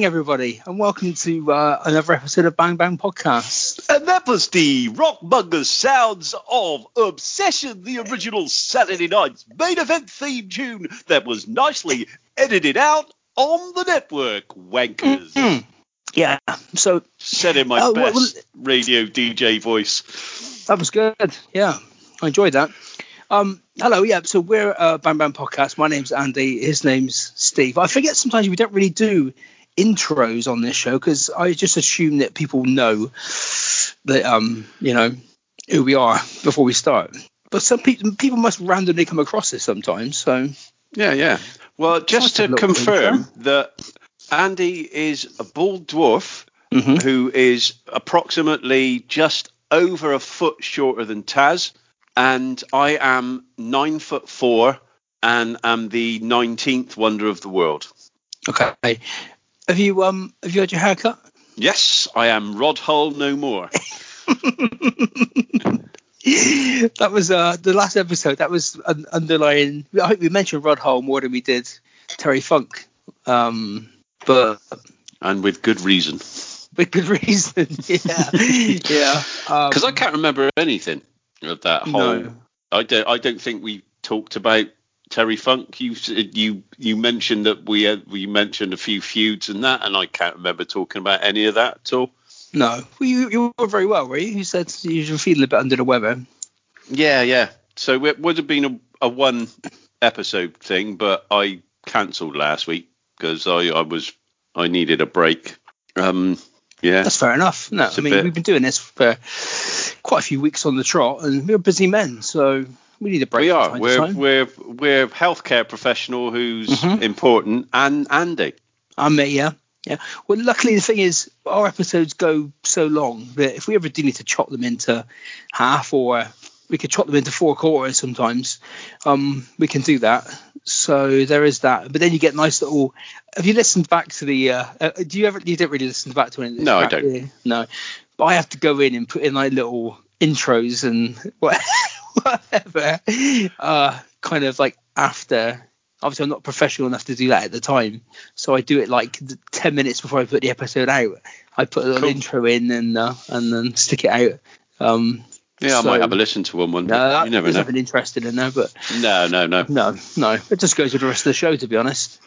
evening, everybody, and welcome to uh, another episode of Bang Bang Podcast. And that was the Rockmonger sounds of Obsession, the original Saturday night's main event theme tune that was nicely edited out on the network. Wankers. Mm, yeah, so Said in my well, best radio DJ voice. that was good. Yeah, I enjoyed that. Um, hello, yeah. So we're uh, Bang Bang Podcast. My name's Andy. His name's Steve. I forget sometimes we don't really do intros on this show because I just assume that people know that um, you know, who we are before we start. But some people people must randomly come across this sometimes. So Yeah, yeah. Well, just to confirm that Andy is a bald dwarf Mhm. who is approximately just over a foot shorter than Taz, and I am nine foot four and am the nineteenth wonder of the world. okay. Have you um have you had your haircut? Yes, I am Rod Hull no more. that was uh the last episode. That was un- underlying. I think we mentioned Rod Hull more than we did Terry Funk. Um, but and with good reason. with good reason. yeah, yeah. Um, Because I can't remember anything of that whole. No. I don't. I don't think we talked about Terry Funk. You you you mentioned that we had, we mentioned a few feuds and that, and I can't remember talking about any of that at all. no. Well, you you were very well, were you? You said you were feeling a bit under the weather. Yeah, yeah. So it would have been a, a one episode thing, but I cancelled last week because I, I was I needed a break. Um, yeah, That's fair enough. No, I mean bit- we've been doing this for quite a few weeks on the trot, and we're busy men, so we need a break. we are. We're we're we're healthcare professional who's Mhm. important, and Andy. I mean, yeah, yeah. Well, luckily the thing is, our episodes go so long that if we ever do need to chop them into half, or we could chop them into four quarters sometimes, um, we can do that. So there is that. But then you get nice little. Have you listened back to the? Uh, uh, do you ever? You don't really listen back to any of this No, I don't. do? No, but I have to go in and put in like little intros and whatever. Uh, kind of like after obviously I'm not professional enough to do that at the time, so I do it like th- ten minutes before I put the episode out. I put a little Cool. intro in and uh, and then stick it out. Um, Yeah, I might have a listen to one one day. no, that, you never know. nothing interested in there, but No, no, no. no, no, it just goes with the rest of the show, to be honest.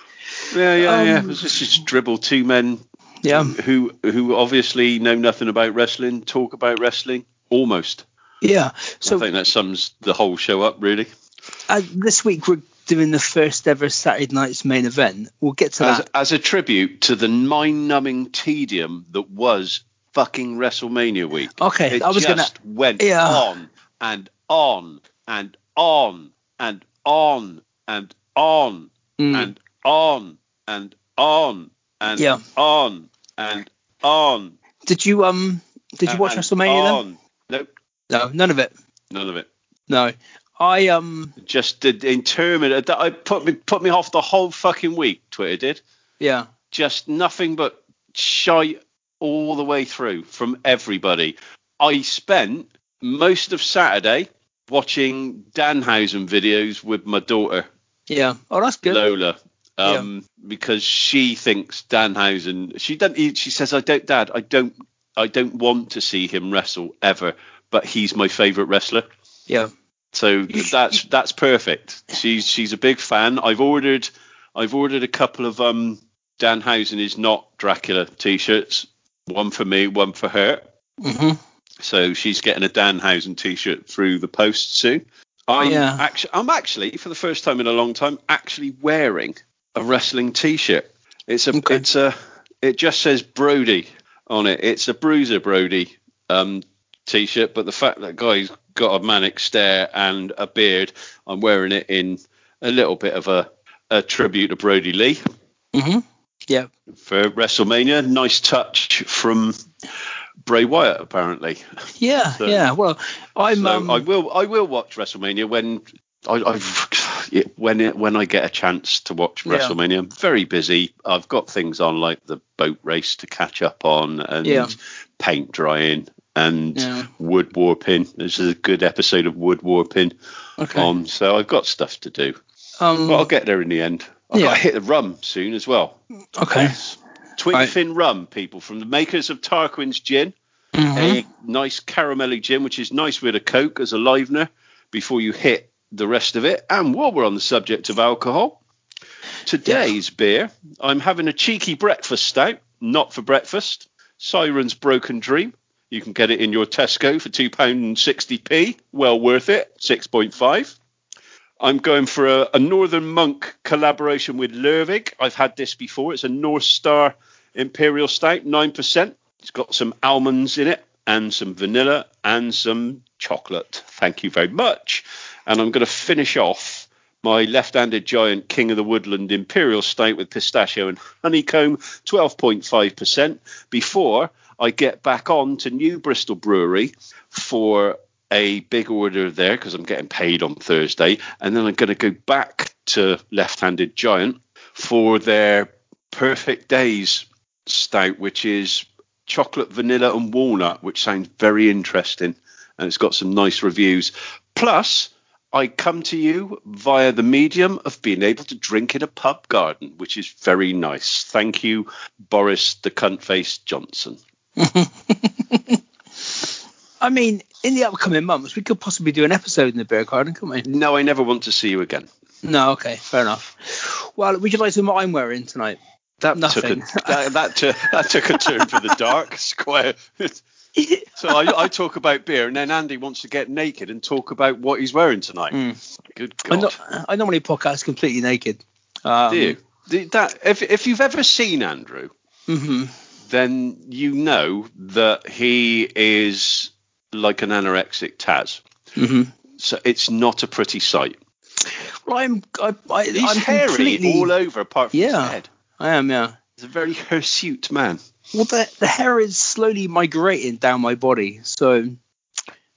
Yeah, yeah, yeah. Um, It's just, just dribble two men Yeah, who who obviously know nothing about wrestling talk about wrestling almost. Yeah. So I think that sums the whole show up really. uh, this week we're doing the first ever Saturday night's main event. We'll get to As, that. as a tribute to the mind-numbing tedium that was fucking WrestleMania week. Okay, It I was just gonna. went Yeah. on and on and on and on and on Mm, and on and on and Yeah. on and on. did you um? Did you watch WrestleMania then? on. Nope, No, none of it. none of it. No, I um. Just did interminate. I put me put me off the whole fucking week. Twitter did Yeah, just nothing but shite all the way through from everybody. I spent most of Saturday watching Danhausen videos with my daughter yeah. Oh, that's good. Lola. Um, because she thinks Danhausen. She doesn't. She says, "I don't, Dad. I don't. I don't want to see him wrestle ever. But he's my favourite wrestler. Yeah. So that's that's perfect. She's she's a big fan. I've ordered I've ordered a couple of um Danhausen is not Dracula t-shirts. One for me, one for her. hmm So she's getting a Dan Danhausen t-shirt through the post soon. I'm Yeah. actually I'm actually for the first time in a long time actually wearing a wrestling t-shirt. It's a Okay. it's a it just says Brody on it. It's a Bruiser Brody um t-shirt, but the fact that guy's got a manic stare and a beard, I'm wearing it in a little bit of a, a tribute to Brodie Lee hmm Yeah. for WrestleMania. Nice touch from Bray Wyatt, apparently. Yeah. So- yeah. Well, I'm. so um, I will I will watch WrestleMania when I, I've when it, when I get a chance to watch Yeah. WrestleMania. I'm very busy. I've got things on like the boat race to catch up on and Yeah. paint drying and Yeah. wood warping. This is a good episode of wood warping okay. on, so I've got stuff to do. um. But I'll get there in the end. I've Yeah. got to hit the rum soon as well. okay. Yes. Twin Right. Fin Rum, people, from the makers of Tarquin's Gin. Mhm. A nice caramelly gin, which is nice with a Coke as a livener before you hit the rest of it. And while we're on the subject of alcohol, today's beer, I'm having a cheeky breakfast stout, not for breakfast. Siren's Broken Dream. You can get it in your Tesco for £2.60p. Well worth it. 6.5. I'm going for a, a Northern Monk collaboration with Lervig. I've had this before. It's a North Star Imperial Stout, 9%. It's got some almonds in it and some vanilla and some chocolate. Thank you very much. And I'm going to finish off my left-handed giant King of the Woodland Imperial Stout with pistachio and honeycomb, 12.5%, before I get back on to New Bristol Brewery for a big order there because I'm getting paid on Thursday, and then I'm going to go back to left-handed giant for their Perfect Days stout, which is chocolate, vanilla, and walnut, which sounds very interesting, and it's got some nice reviews. Plus, I come to you via the medium of being able to drink in a pub garden, which is very nice. Thank you, Boris the cunt face Johnson. I mean, in the upcoming months, we could possibly do an episode in the beer garden, couldn't we? No, I never want to see you again. No, okay, fair enough. Well, would you like to know what I'm wearing tonight? That Nothing. took a, that, that, took- that took a turn for the dark. Square. So I, I talk about beer, and then Andy wants to get naked and talk about what he's wearing tonight. Good I, God. no, I normally podcast completely naked. Um, Do you? That, if, if you've ever seen Andrew, hmm then you know that he is like an anorexic Taz. hmm So it's not a pretty sight. Well, I'm. I, I, He's I'm hairy completely, all over, apart from his Yeah. head. I am, yeah. He's a very hirsute man. Well, the the hair is slowly migrating down my body, so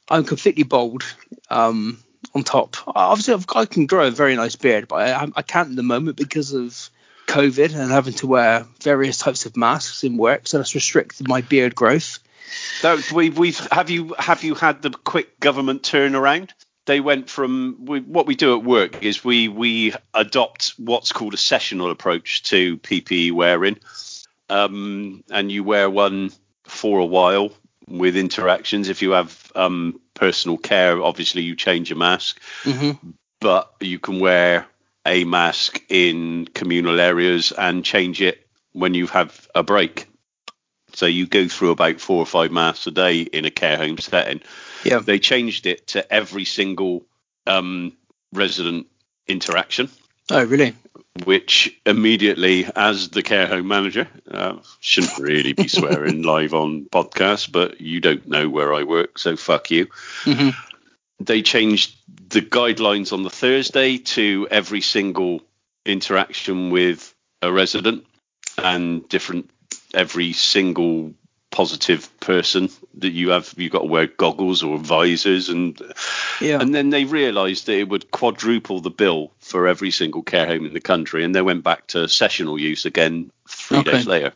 I'm completely bald. Um, on top, obviously, I've, I can grow a very nice beard, but I, I can't at the moment because of COVID and having to wear various types of masks in work, so that's restricted my beard growth. That, we, we've have you have you had the quick government turnaround? They went from we, what we do at work is we we adopt what's called a sessional approach to PPE wearing, um, and you wear one for a while with interactions. If you have um, personal care, obviously you change your mask, hmm but you can wear a mask in communal areas and change it when you have a break. So you go through about four or five masks a day in a care home setting. Yeah. They changed it to every single um, resident interaction, Oh, really? which immediately, as the care home manager, uh, shouldn't really be swearing live on podcast, but you don't know where I work, so fuck you. hmm they changed the guidelines on the Thursday to every single interaction with a resident and different every single positive person that you have you've got to wear goggles or visors and Yeah. and then they realized that it would quadruple the bill for every single care home in the country and they went back to sessional use again three Okay. days later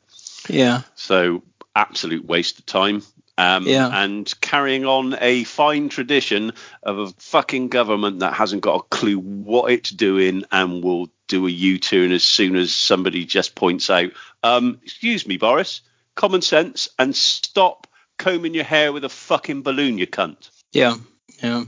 yeah. so absolute waste of time. Um, Yeah. And carrying on a fine tradition of a fucking government that hasn't got a clue what it's doing and will do a U-turn as soon as somebody just points out, um, excuse me, Boris, common sense and stop combing your hair with a fucking balloon, you cunt. Yeah. Yeah.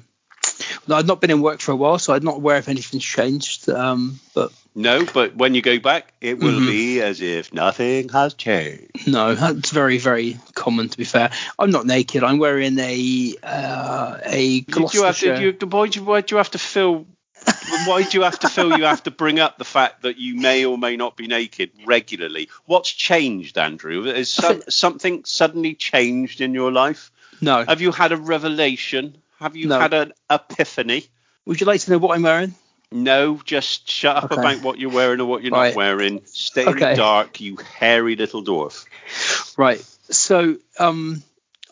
Well, I've not been in work for a while, so I'm not aware if anything's changed. Um, but No, but when you go back, it will Mhm. be as if nothing has changed. no, that's very, very common. To be fair, I'm not naked. I'm wearing a uh, a Did you have to, Gloucestershire. you, why, do you, why do you have to feel? Why do you have to feel you have to bring up the fact that you may or may not be naked regularly? What's changed, Andrew? Has some, something suddenly changed in your life? no. Have you had a revelation? Have you No. had an epiphany? Would you like to know what I'm wearing? No, just shut up Okay. about what you're wearing or what you're Right. not wearing. Stay in the dark, you hairy little dwarf. Right. So, um,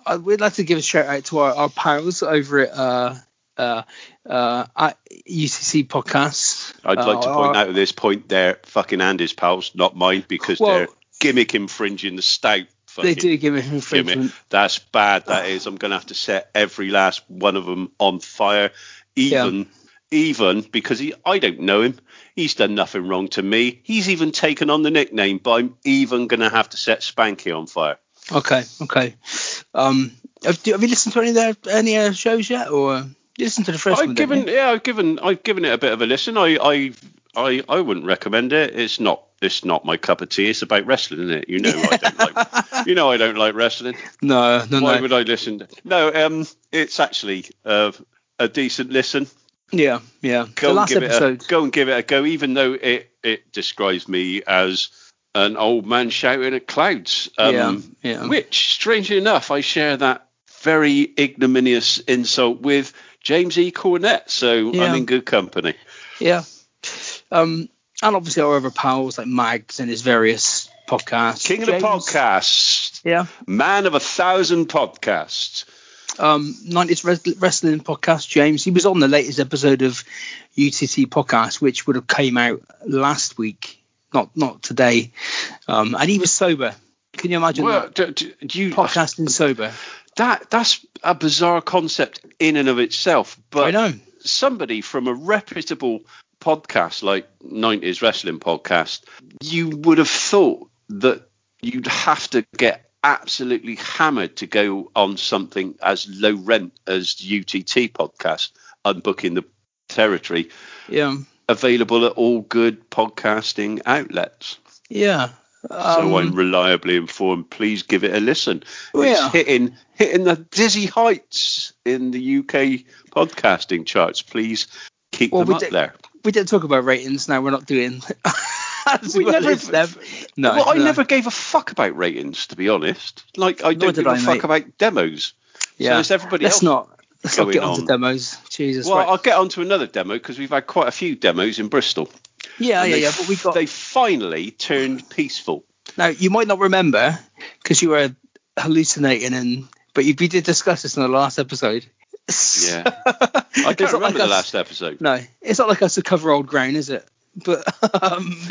I would like to give a shout out to our, our pals over at uh, uh, uh, at UTT Podcasts. I'd like to Uh, point our- out at this point they're fucking Andy's pals, not mine, because Well- they're gimmick infringing the stout. They do gimmick. infringement. That's bad. That is. I'm going to have to set every last one of them on fire, even even because he, I don't know him. He's done nothing wrong to me. He's even taken on the nickname, but I'm even going to have to set Spanky on fire. Okay, okay. Um, have, have you listened to any of their any uh, shows yet, or you listened to the first I've one? given, yeah, I've given, I've given it a bit of a listen. I, I, I, I wouldn't recommend it. It's not, it's not my cup of tea. It's about wrestling, isn't it? You know, I don't like, you know, I don't like wrestling. No, no, Why no. would I listen? No, um, it's actually uh, a decent listen. Yeah, yeah. Go the and last give episode. it a go and give it a go, even though it it describes me as an old man shouting at clouds. Um, Yeah, yeah. Which, strangely enough, I share that very ignominious insult with James E. Cornette. So Yeah. I'm in good company. Yeah. Um, and obviously our other pals like Mags and his various podcasts. King of the podcasts, Yeah. man of a thousand podcasts. Um, 90s Wrestling Podcast, James. He was on the latest episode of UTT Podcast, which would have came out last week, not not today. Um, and he was sober. Can you imagine Well, that? do, do- do you Podcasting sober. that that's a bizarre concept in and of itself. But I know. somebody from a reputable podcast like 90s Wrestling Podcast, you would have thought that you'd have to get absolutely hammered to go on something as low rent as UTT Podcast, unbooking the territory, Yeah. available at all good podcasting outlets. Yeah. so I'm Um, reliably informed. Please give it a listen. Oh, it's yeah. hitting hitting the dizzy heights in the UK podcasting charts. Please keep Well, them up did- there. we didn't talk about ratings. Now we're not doing. as We well never- as them. No, well, I no. never gave a fuck about ratings, to be honest. Like I don't give a fuck mate. about demos. Yeah. there's everybody let's else not. Let's not get onto on. demos. Jesus. Well, right. I'll get on to another demo because we've had quite a few demos in Bristol. yeah, yeah, they yeah. But we got they finally turned peaceful. now. You might not remember because you were hallucinating, and but you, we did discuss this in the last episode. Yeah. I can't remember like the us- last episode. No, it's not like us to cover old ground, is it? But um,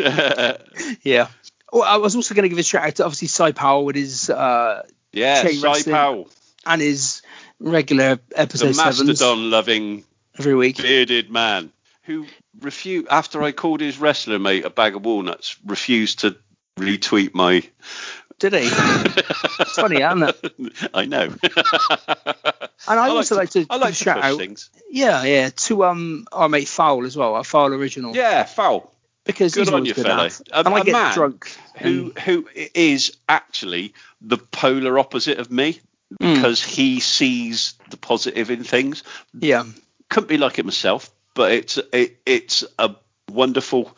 yeah. Well, I was also going to give a shout out to obviously Cy Powell with his uh, yeah, Cy Powell, and his regular episode the mastodon loving every week. bearded man who refused after I called his wrestler mate a bag of walnuts, refused to retweet my. Did he? it's funny, isn't it? I know. And I, also like to, I like to shout out. things. Yeah, yeah, to um our mate Fowl as well, our Fowl original. Yeah, foul. because good he's on you, good fella. A- and I get man drunk. Who who is actually the polar opposite of me Mm. because he sees the positive in things. Yeah, couldn't be like it myself, but it's it, it's a wonderful,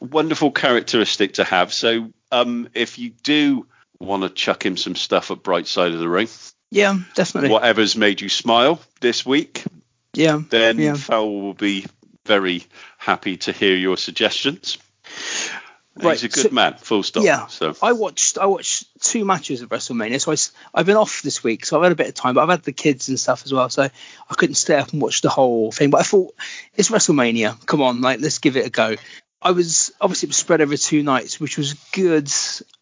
wonderful characteristic to have. So um, if you do want to chuck him some stuff at Bright Side of the Ring, yeah, definitely. whatever's made you smile this week, Yeah, then Yeah. Fowl will be very happy to hear your suggestions. Right, He's a good so- man, full stop. yeah. So I watched I watched two matches of WrestleMania. So I, have been off this week, so I've had a bit of time, but I've had the kids and stuff as well, so I couldn't stay up and watch the whole thing. But I thought it's WrestleMania. Come on, like let's give it a go. I was obviously it was spread over two nights, which was good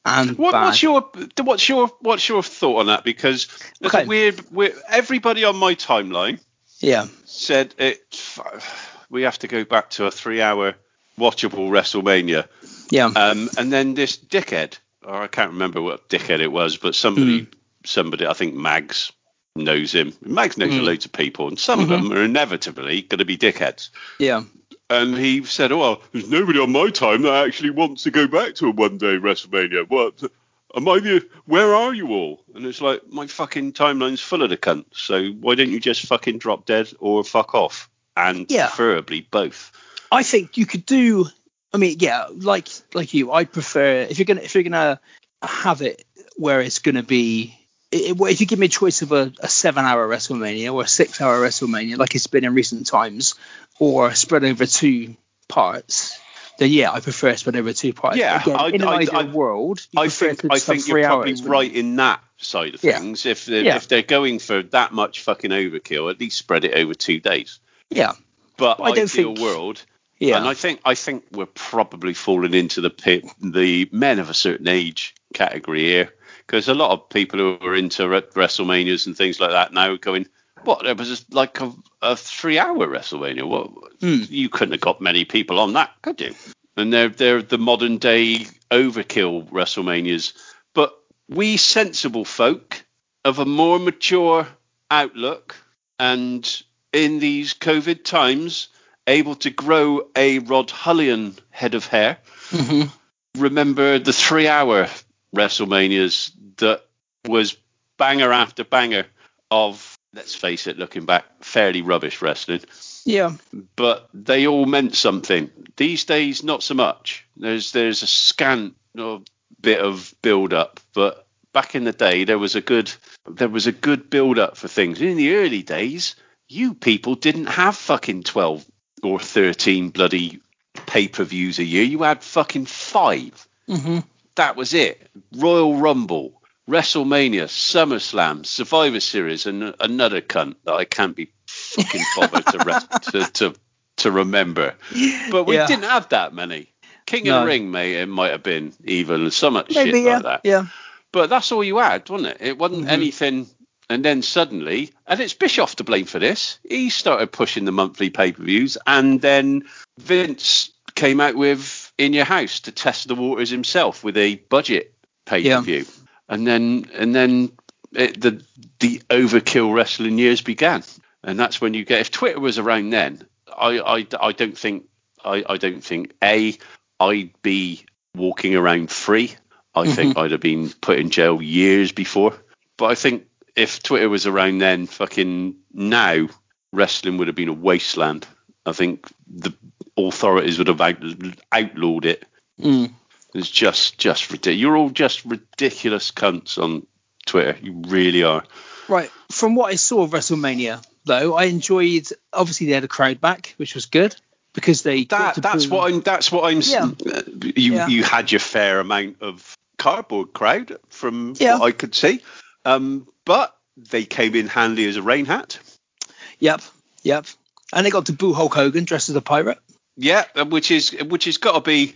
and What, bad. what's your what's your what's your thought on that? Because there's Okay. weird, weird. Everybody on my timeline yeah, said it. We have to go back to a three-hour watchable WrestleMania, yeah, um, and then this dickhead, or I can't remember what dickhead it was, but somebody, Hmm. somebody, I think Mags knows him. Mags knows Mm. loads of people, and some Mm-hmm. of them are inevitably going to be dickheads. yeah. And he said, "Oh, well, there's nobody on my time that actually wants to go back to a one-day WrestleMania. What? Am I the? Where are you all?" And it's like my fucking timeline's full of the cunts. So why don't you just fucking drop dead or fuck off? And Yeah. preferably both. I think you could do. I mean, yeah, like like you, I prefer if you're gonna if you're gonna have it where it's gonna be. It, if you give me a choice of a, a seven-hour WrestleMania or a six-hour WrestleMania, like it's been in recent times, or spread over two parts, then yeah, I prefer spread over two parts. Yeah, Again, I- in an I- ideal I- world, I think I think you're probably hours, right in that side of Yeah. things. If they're, Yeah. if they're going for that much fucking overkill, at least spread it over two days. Yeah, But I don't ideal think- world, yeah, And I think I think we're probably falling into the pit, the men of a certain age category here, because a lot of people who are into Re- WrestleManias and things like that now are going, what there was like a, a three-hour WrestleMania. What Hmm. you couldn't have got many people on that, could you? And they're they're the modern day overkill WrestleManias. But we sensible folk of a more mature outlook and in these COVID times able to grow a Rod Hullion head of hair. hmm Remember the three-hour WrestleManias that was banger after banger of, let's face it, looking back, fairly rubbish wrestling Yeah. but they all meant something. These days, not so much. There's there's a scant bit of build up, but back in the day, there was a good there was a good build up for things. In the early days, you people didn't have fucking twelve or thirteen bloody pay per views a year. You had fucking five. hmm That was it. Royal Rumble, WrestleMania, SummerSlam, Survivor Series, and another cunt that I can't be fucking bothered to, re- to to to remember. But we Yeah. didn't have that many. King No. of the Ring, mate, it might have been even so much Maybe shit yeah. like that. Yeah. But that's all you had, wasn't it? It wasn't Mhm. anything. And then suddenly, and it's Bischoff to blame for this. He started pushing the monthly pay per views, and then Vince came out with In Your House to test the waters himself with a budget pay per view, and then and then it, the the overkill wrestling years began, and that's when you get. If Twitter was around then, I I, I don't think I, I don't think a I'd be walking around free. I think mm-hmm. I'd have been put in jail years before. But I think if Twitter was around then, fucking now, wrestling would have been a wasteland. I think the authorities would have out, outlawed it. Mm. It's just just ridiculous. You're all just ridiculous cunts on Twitter. You really are. Right. From what I saw of WrestleMania, though, I enjoyed. Obviously, they had a crowd back, which was good because they That that's boo- what I'm. That's what I'm. Yeah. You Yeah. you had your fair amount of cardboard crowd from Yeah. what I could see, um, but they came in handy as a rain hat. Yep. Yep. And they got to boo Hulk Hogan dressed as a pirate. Yeah, which is which has got to be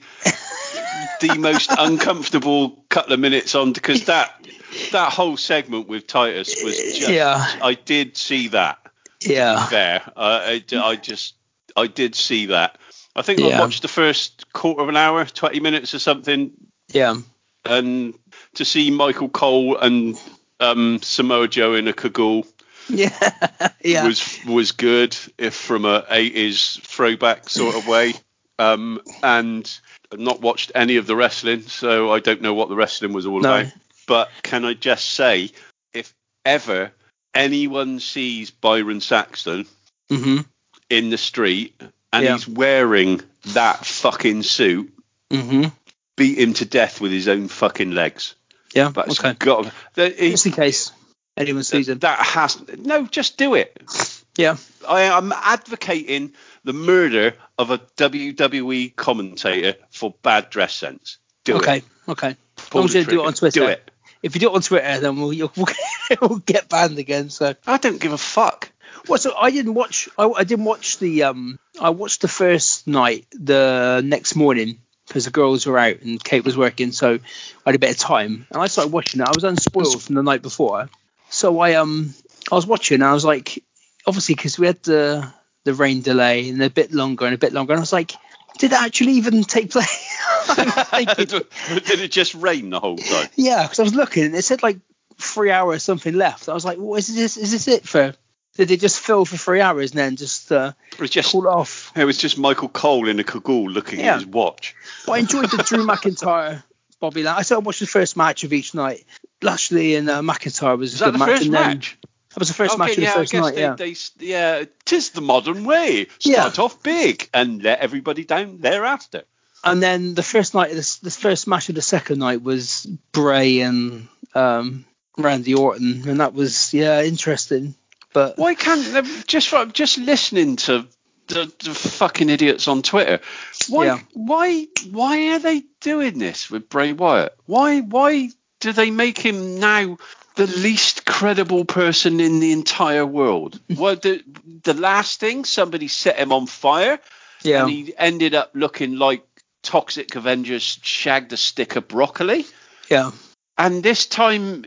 the most uncomfortable couple of minutes on because that that whole segment with Titus was just. Yeah. I did see that. Yeah. There, uh, I, I just I did see that. I think I watched the first quarter of an hour, twenty minutes or something, Yeah. and to see Michael Cole and um, Samoa Joe in a cagoule Yeah. yeah. was was good, if from a 80s throwback sort of way. Um, and I've not watched any of the wrestling, so I don't know what the wrestling was all No. about. But can I just say, if ever anyone sees Byron Saxton hmm in the street and Yeah. he's wearing that fucking suit, hmm beat him to death with his own fucking legs. Yeah. That's okay. got that, Just in case anyone sees him. that has no, just do it. Yeah. I am advocating the murder of a WWE commentator for bad dress sense. Do okay. it. Okay. Long as the you do it on. Twitter. Do it. If you do it on Twitter, then we'll, you'll, we'll get banned again. So. I don't give a fuck. Well, so I didn't watch. I, I didn't watch the. Um, I watched the first night. The next morning because the girls were out and Kate was working, so I had a bit of time. And I started watching it. I was unspoiled from the night before, so I um I was watching. And I was like, obviously because we had the the rain delay and a bit longer and a bit longer. And I was like, did it actually even take place? I was thinking, Did it just rain the whole time? yeah, because I was looking and it said like three hours something left. I was like, what is this? Is this it for? Did they just fill for three hours and then just uh, It was just it off? it was just Michael Cole in a cagoule looking Yeah. at his watch. But I enjoyed the Drew McIntyre, Bobby Lashley. I started watching the first match of each night. Lashley and uh, McIntyre was Is a good the match. first and then- match? That was the first okay, match of the first I guess night. they, yeah. they, yeah, tis the modern way. Start off big and let everybody down thereafter. And then the first night, the, the first match of the second night was Bray and um, Randy Orton, and that was yeah interesting. But Why can't they just from just listening to the, the fucking idiots on Twitter? Why Yeah. why why are they doing this with Bray Wyatt? Why why do they make him now the least credible person in the entire world? well, the the last thing somebody set him on fire, yeah, and he ended up looking like Toxic Avengers shagged a stick of broccoli. yeah, And this time,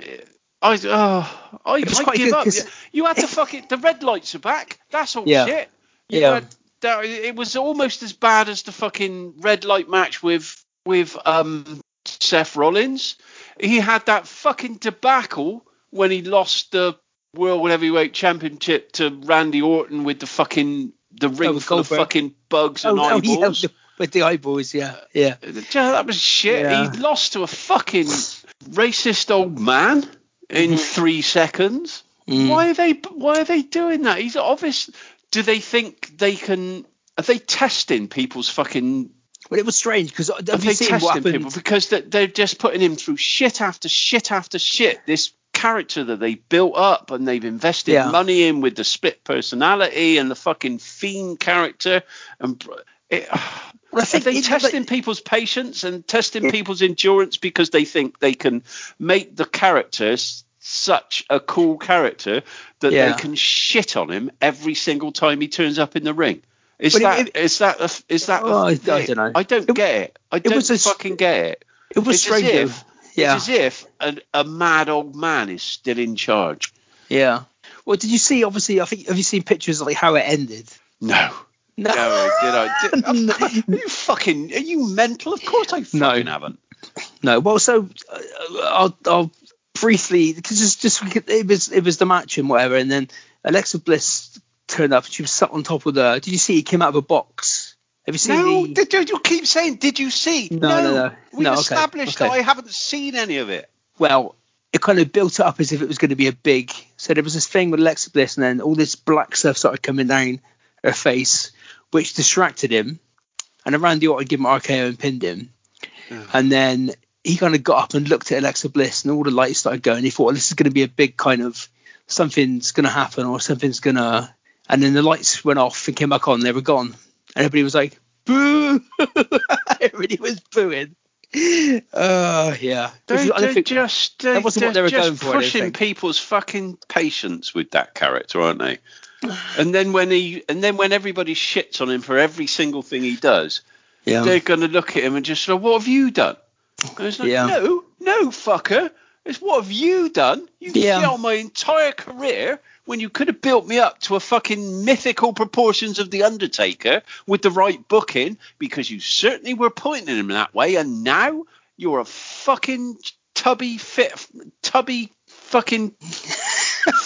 I oh I, It was I quite give good up. You had to fuck it. The red lights are back. That's all Yeah. shit. You Yeah. had- that- it was almost as bad as the fucking red light match with with um Seth Rollins. He had that fucking debacle when he lost the World Heavyweight Championship to Randy Orton with the fucking the ring Oh, full of fucking bugs and Oh, oh, yeah, eyeballs. with the- eyeballs, yeah, yeah. Yeah, that was shit. Yeah. He lost to a fucking racist old man in three seconds. Mm. Why are they? Why are they doing that? He's obvious. Do they think they can? Are they testing people's fucking? Well, it was strange because Are have you seen what happened? people because they- they're just putting him through shit after shit after shit? This character that they built up and they've invested Yeah. money in with the split personality and the fucking fiend character and. It, Well, I are think they testing but- people's patience and testing people's endurance because they think they can make the character such a cool character that Yeah. they can shit on him every single time he turns up in the ring? Is But it- that it- is that a, is that? a Oh, I- I dunno. I don't It- get it. I don't was a fucking get it. It was It's strange. as if yeah, it's as if a, a mad old man is still in charge. yeah. Well, did you see? Obviously, I think have you seen pictures of like how it ended? No. No. No, did I? Did, No. are you fucking? Are you mental? Of course I fucking No. haven't. No. Well, so uh, I'll, I'll briefly because it's just it was it was the match and whatever, and then Alexa Bliss turned up. She was sat on top of the. Did you see? He came out of a box. Have you seen No, the? did, you keep saying? Did you see? No, no, no. We've No, established okay. that I haven't seen any of it. well, it kind of built it up as if it was going to be a big. So there was this thing with Alexa Bliss, and then all this black stuff started coming down her face, which distracted him. And Randy Orton gave him RKO and pinned him. Mm. And then he kind of got up and looked at Alexa Bliss, and all the lights started going. He thought, well, this is going to be a big kind of something's going to happen, or something's going to. And then the lights went off and came back on. They were gone, and everybody was like, "Boo!" everybody was booing. Oh yeah. They're, they're think- just they're, that wasn't what they were just going for, pushing people's fucking patience with that character, aren't they? And then when he and then when everybody shits on him for every single thing he does, yeah. they're going to look at him and just go, "What have you done?" And it's like, Yeah. "No, no, fucker. It's what have you done? You Yeah. on my entire career when you could have built me up to a fucking mythical proportions of the Undertaker with the right booking, because you certainly were pointing him that way, and now you're a fucking tubby fit, tubby fucking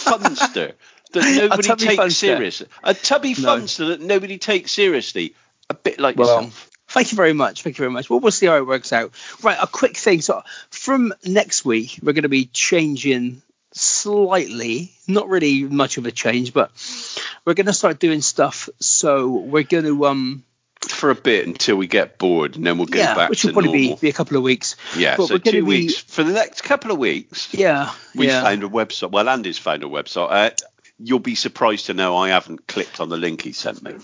funster." That nobody takes seriously. A tubby No. funster that nobody takes seriously. A bit like Well, yourself. thank you very much. Thank you very much. Well, we'll see how it works out. Right, a quick thing. So from next week, we're going to be changing slightly. Not really much of a change, but we're going to start doing stuff. So we're going to um for a bit until we get bored, and then we'll go yeah, back which to will probably be, be a couple of weeks. yeah, but so we're two be- weeks for the next couple of weeks. Yeah, We yeah. found a website. Well, Andy's found a website. Uh, you'll be surprised to know I haven't clicked on the link he sent me.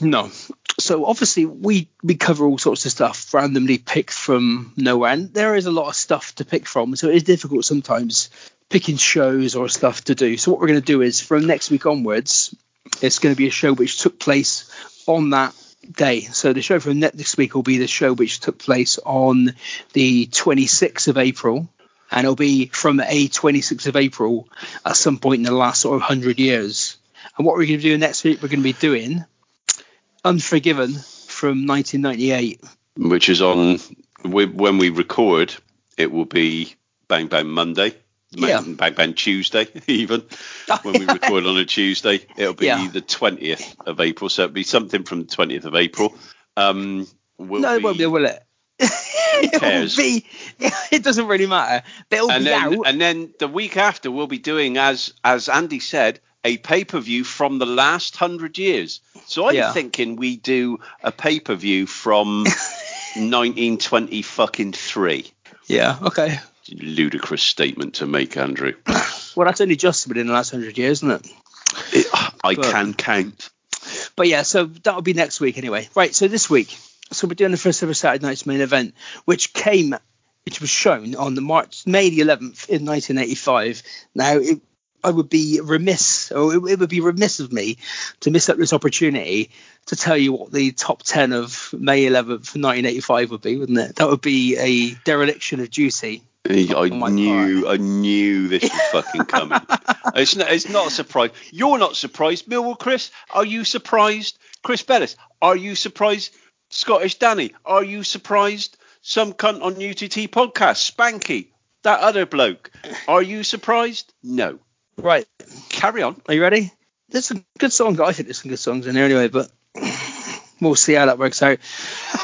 No. So obviously we we cover all sorts of stuff randomly picked from nowhere, and there is a lot of stuff to pick from. So it is difficult sometimes picking shows or stuff to do. So what we're going to do is from next week onwards, it's going to be a show which took place on that day. So the show from next week will be the show which took place on the 26th of April. And it'll be from a 26th of April at some point in the last sort of 100 years. And what we're going to do next week, we're going to be doing Unforgiven from 1998. Which is on when we record. It will be Bang Bang Monday. Yeah. Bang Bang Tuesday, even when we record on a Tuesday, it'll be Yeah. the twentieth of April. So it'll be something from the twentieth of April. Um, no, it won't be, will it? it will be. It doesn't really matter. It'll and be then out. and then the week after we'll be doing as as Andy said a pay per view from the last hundred years. So I'm Yeah. thinking we do a pay per view from 1920 fucking three. yeah. Okay. Ludicrous statement to make, Andrew. Well, that's only just within the last hundred years, isn't it? It, I But- can count. But yeah, so that'll be next week anyway. Right. So this week, so we're doing the first ever Saturday Night's main event, which came, which was shown on the March May the 11th in 1985. Now it. I would be remiss, or it, it would be remiss of me to miss up this opportunity to tell you what the top 10 of May 11th, 1985 would be, wouldn't it? That would be a dereliction of duty. I Oh knew, I knew this was fucking coming. it's not, it's not a surprise. You're not surprised, Millwall Chris. Are you surprised, Chris Bellis? Are you surprised, Scottish Danny? Are you surprised, some cunt on UTT podcast, Spanky, that other bloke? Are you surprised? No. Right. Carry on. Are you ready? There's some good songs. I think there's some good songs in there anyway, but we'll see how that works out.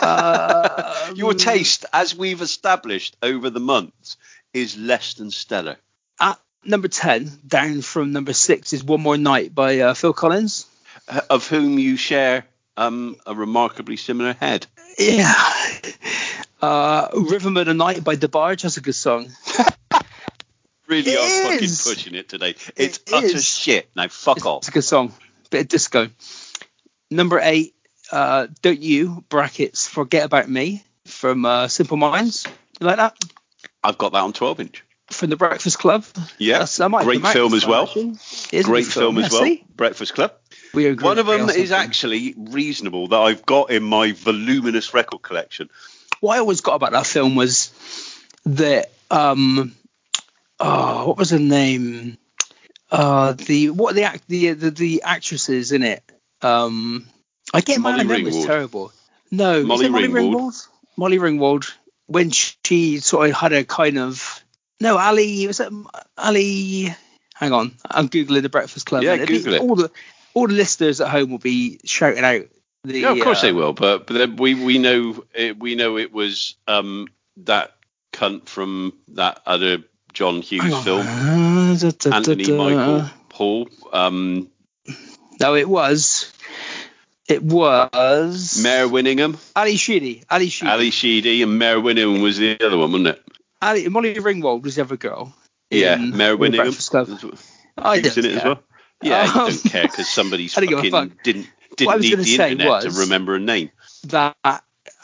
Uh, Your taste, as we've established over the months, is less than stellar. at number 10, down from number 6, is One More Night by uh, Phil Collins. Uh, Of whom you share um, a remarkably similar head. Yeah. Uh, Rhythm of the Night by DeBarge. That's a good song. Really It are fucking pushing it today. It's It utter is. shit. Now fuck off. It's a good song. Bit of disco. Number 8, uh, Don't You, brackets, Forget About Me from uh, Simple Minds. You like that? I've got that on 12 inch. From the Breakfast Club. Yeah, That's- I might great film as well. actually. It is a Great good film as well. see? Breakfast Club. We agree One of them is actually reasonable that I've got in my voluminous record collection. what I always got about that film was that um oh what was her name uh the what the act the the, the actresses in it um I get my Molly memory's Ringwald. terrible no is Molly it Molly Ringwald. Ringwald Molly Ringwald when she sort of had a kind of no Ally was it Ally hang on I'm googling the Breakfast Club Yeah, Google it. all the all the listeners at home will be shouting out the Yeah, of course uh, they will. But, but then we we know it, we know it was um, that cunt from that other John Hughes film, Uh, da, da, Anthony da. Michael Paul. Um, No, it was. It was. Mare Winningham, Ally Sheedy. Ally Sheedy. Ally Sheedy, and Mare Winningham was the other one, wasn't it? Ali, Molly Ringwald was the other girl. Yeah, Mayor The Breakfast Club. Winningham. I He was in didn't it as well. Yeah, you Um, don't care because somebody's I didn't give a fucking fuck. didn't didn't need the internet to remember a name. That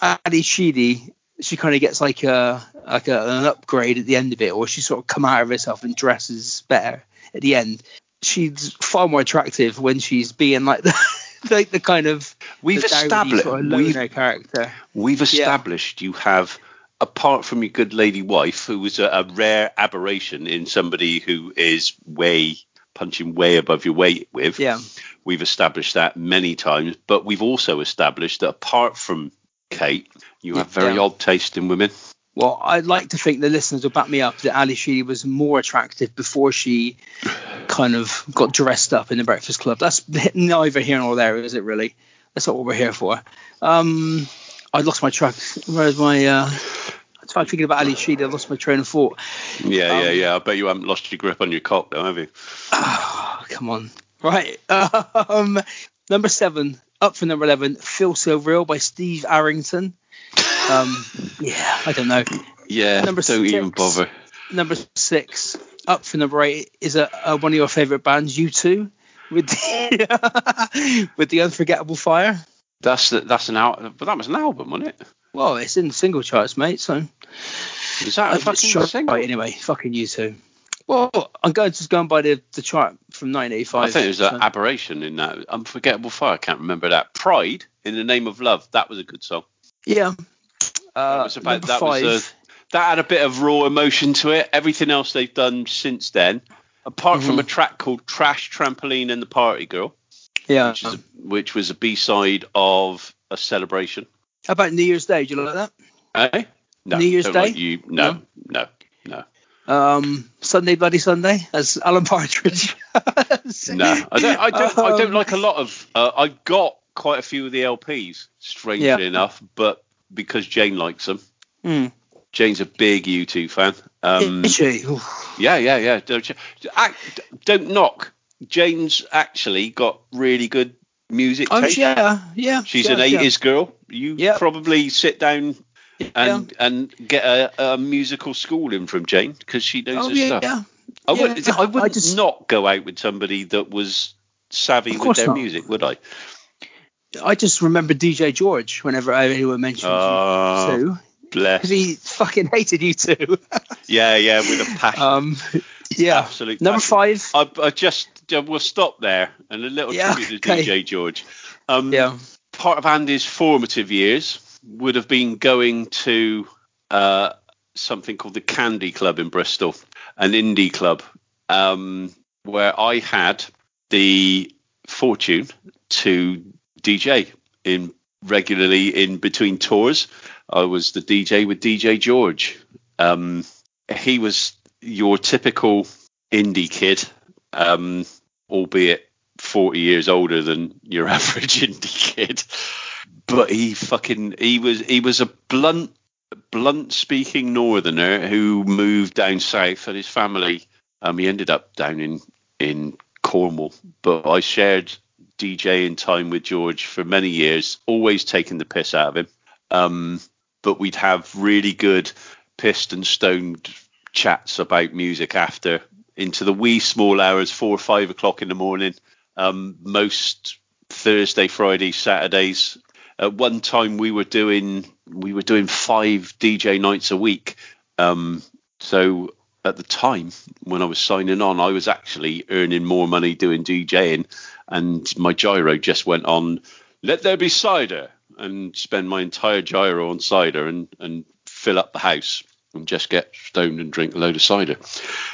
Ally Sheedy, she kind of gets like a like a, an upgrade at the end of it, or she sort of come out of herself and dresses better at the end. She's far more attractive when she's being like the like the kind of We've established sort of we've character. We've established you have, apart from your good lady wife, who was a, a rare aberration in somebody who is way punching way above your weight with. Yeah. We've established that many times, but we've also established that apart from Kate, you have very Yeah. odd taste in women. Well, I'd like to think the listeners will back me up that Ally Sheedy was more attractive before she kind of got dressed up in the Breakfast Club. That's neither here nor there, is it really? That's not what we're here for. Um, I lost my track. Where's my? Uh, I started thinking about Ally Sheedy. I lost my train of thought. Yeah, Um, yeah, yeah. I bet you haven't lost your grip on your cock, though, have you? Oh, come on. Right. Um, number seven, up for number eleven. Feel So Real by Steve Arrington. Um, yeah, I don't know. Yeah, Number don't even bother. number six, up for number eight, is a, a one of your favourite bands, U2, with the, with the unforgettable fire. That's the, that's an album, but that was an album, wasn't it? Well, it's in the single charts, mate. So Is that a fucking single? right anyway. Fucking you two. Well, I'm going just going by the, the chart from 1985. I think it was an aberration in that unforgettable fire. I can't remember that. Pride in the name of love. That was a good song. yeah. Uh, That was about that five. was a, that had a bit of raw emotion to it. Everything else they've done since then, apart from Mhm. a track called Trash Trampoline and the Party Girl, yeah. which, is a, which was a B side of a celebration. How about New Year's Day? Do you like Eh? No, New Year's Day? like you. No, no, no, that? Um, Sunday Bloody Sunday, as Alan Partridge. no. I don't. I don't. I don't Um, like a lot of. Uh, I got quite a few of the LPs, strangely Yeah. enough, but because Jane likes them. Hmm. Jane's a big U2 fan. Um, Is she? Oof. Yeah, yeah, yeah. Don't, don't knock. Jane's actually got really good music Oh, yeah, yeah. She's yeah, an yeah. 80s girl. You Yeah. probably sit down and Yeah. and get a, a musical schooling from Jane because she knows Oh, her yeah, stuff. yeah. I, would, Yeah, I wouldn't I just- not go out with somebody that was savvy with their not. music, would I? I just remember DJ George whenever anyone mentions Oh, you two, bless. because he fucking hated U2. Yeah, yeah, with a passion. um, yeah. Absolute Number passion. five. I, I just we'll stop there and a little Yeah, tribute to okay. DJ George. Um, yeah. part of Andy's formative years would have been going to uh, something called the Candy Club in Bristol, an indie club, um, where I had the fortune to DJ in regularly in between tours. I was the DJ with DJ George. Um, he was your typical indie kid, um, albeit 40 years older than your average indie kid. But he fucking he was he was a blunt blunt speaking northerner who moved down south and his family um he ended up down in in Cornwall. But I shared DJing time with George for many years, always taking the piss out of him. Um, but we'd have really good pissed and stoned chats about music after into the wee small hours, four or five o'clock in the morning. Um, most Thursday, Friday, Saturdays. At one time, we were doing we were doing five DJ nights a week. Um, so at the time when I was signing on, I was actually earning more money doing DJing, and my giro just went on. Let there be cider, and spend my entire giro on cider and and fill up the house and just get stoned and drink a load of cider.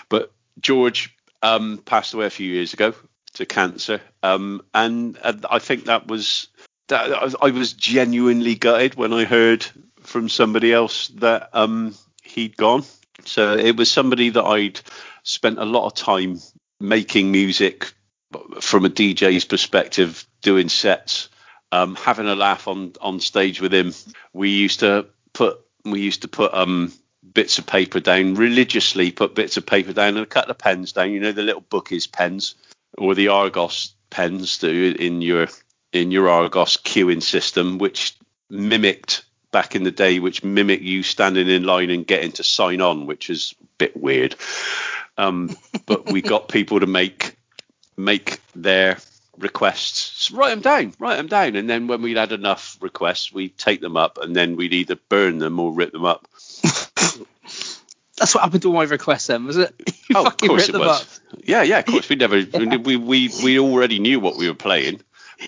But George um, passed away a few years ago to cancer, um, and, I think that was that I was genuinely gutted when I heard from somebody else that um, he'd gone. So it was somebody that I'd spent a lot of time making music from a DJ's perspective, doing sets, um, having a laugh on on stage with him. We used to put we used to put um, bits of paper down religiously, put bits of paper down and a couple of pens down. You know the little bookies pens or the Argos pens that in your in your Argos queuing system, which mimicked back in the day, which mimicked you standing in line and getting to sign on, which is a bit weird. Um, but we got people to make make their requests, write them down, write them down, and then when we'd had enough requests, we'd take them up, and then we'd either burn them or rip them up. That's what happened to all my requests, then, was it? You oh, of course it was. up. Yeah, yeah, of course. We never, we, we, we already knew what we were playing,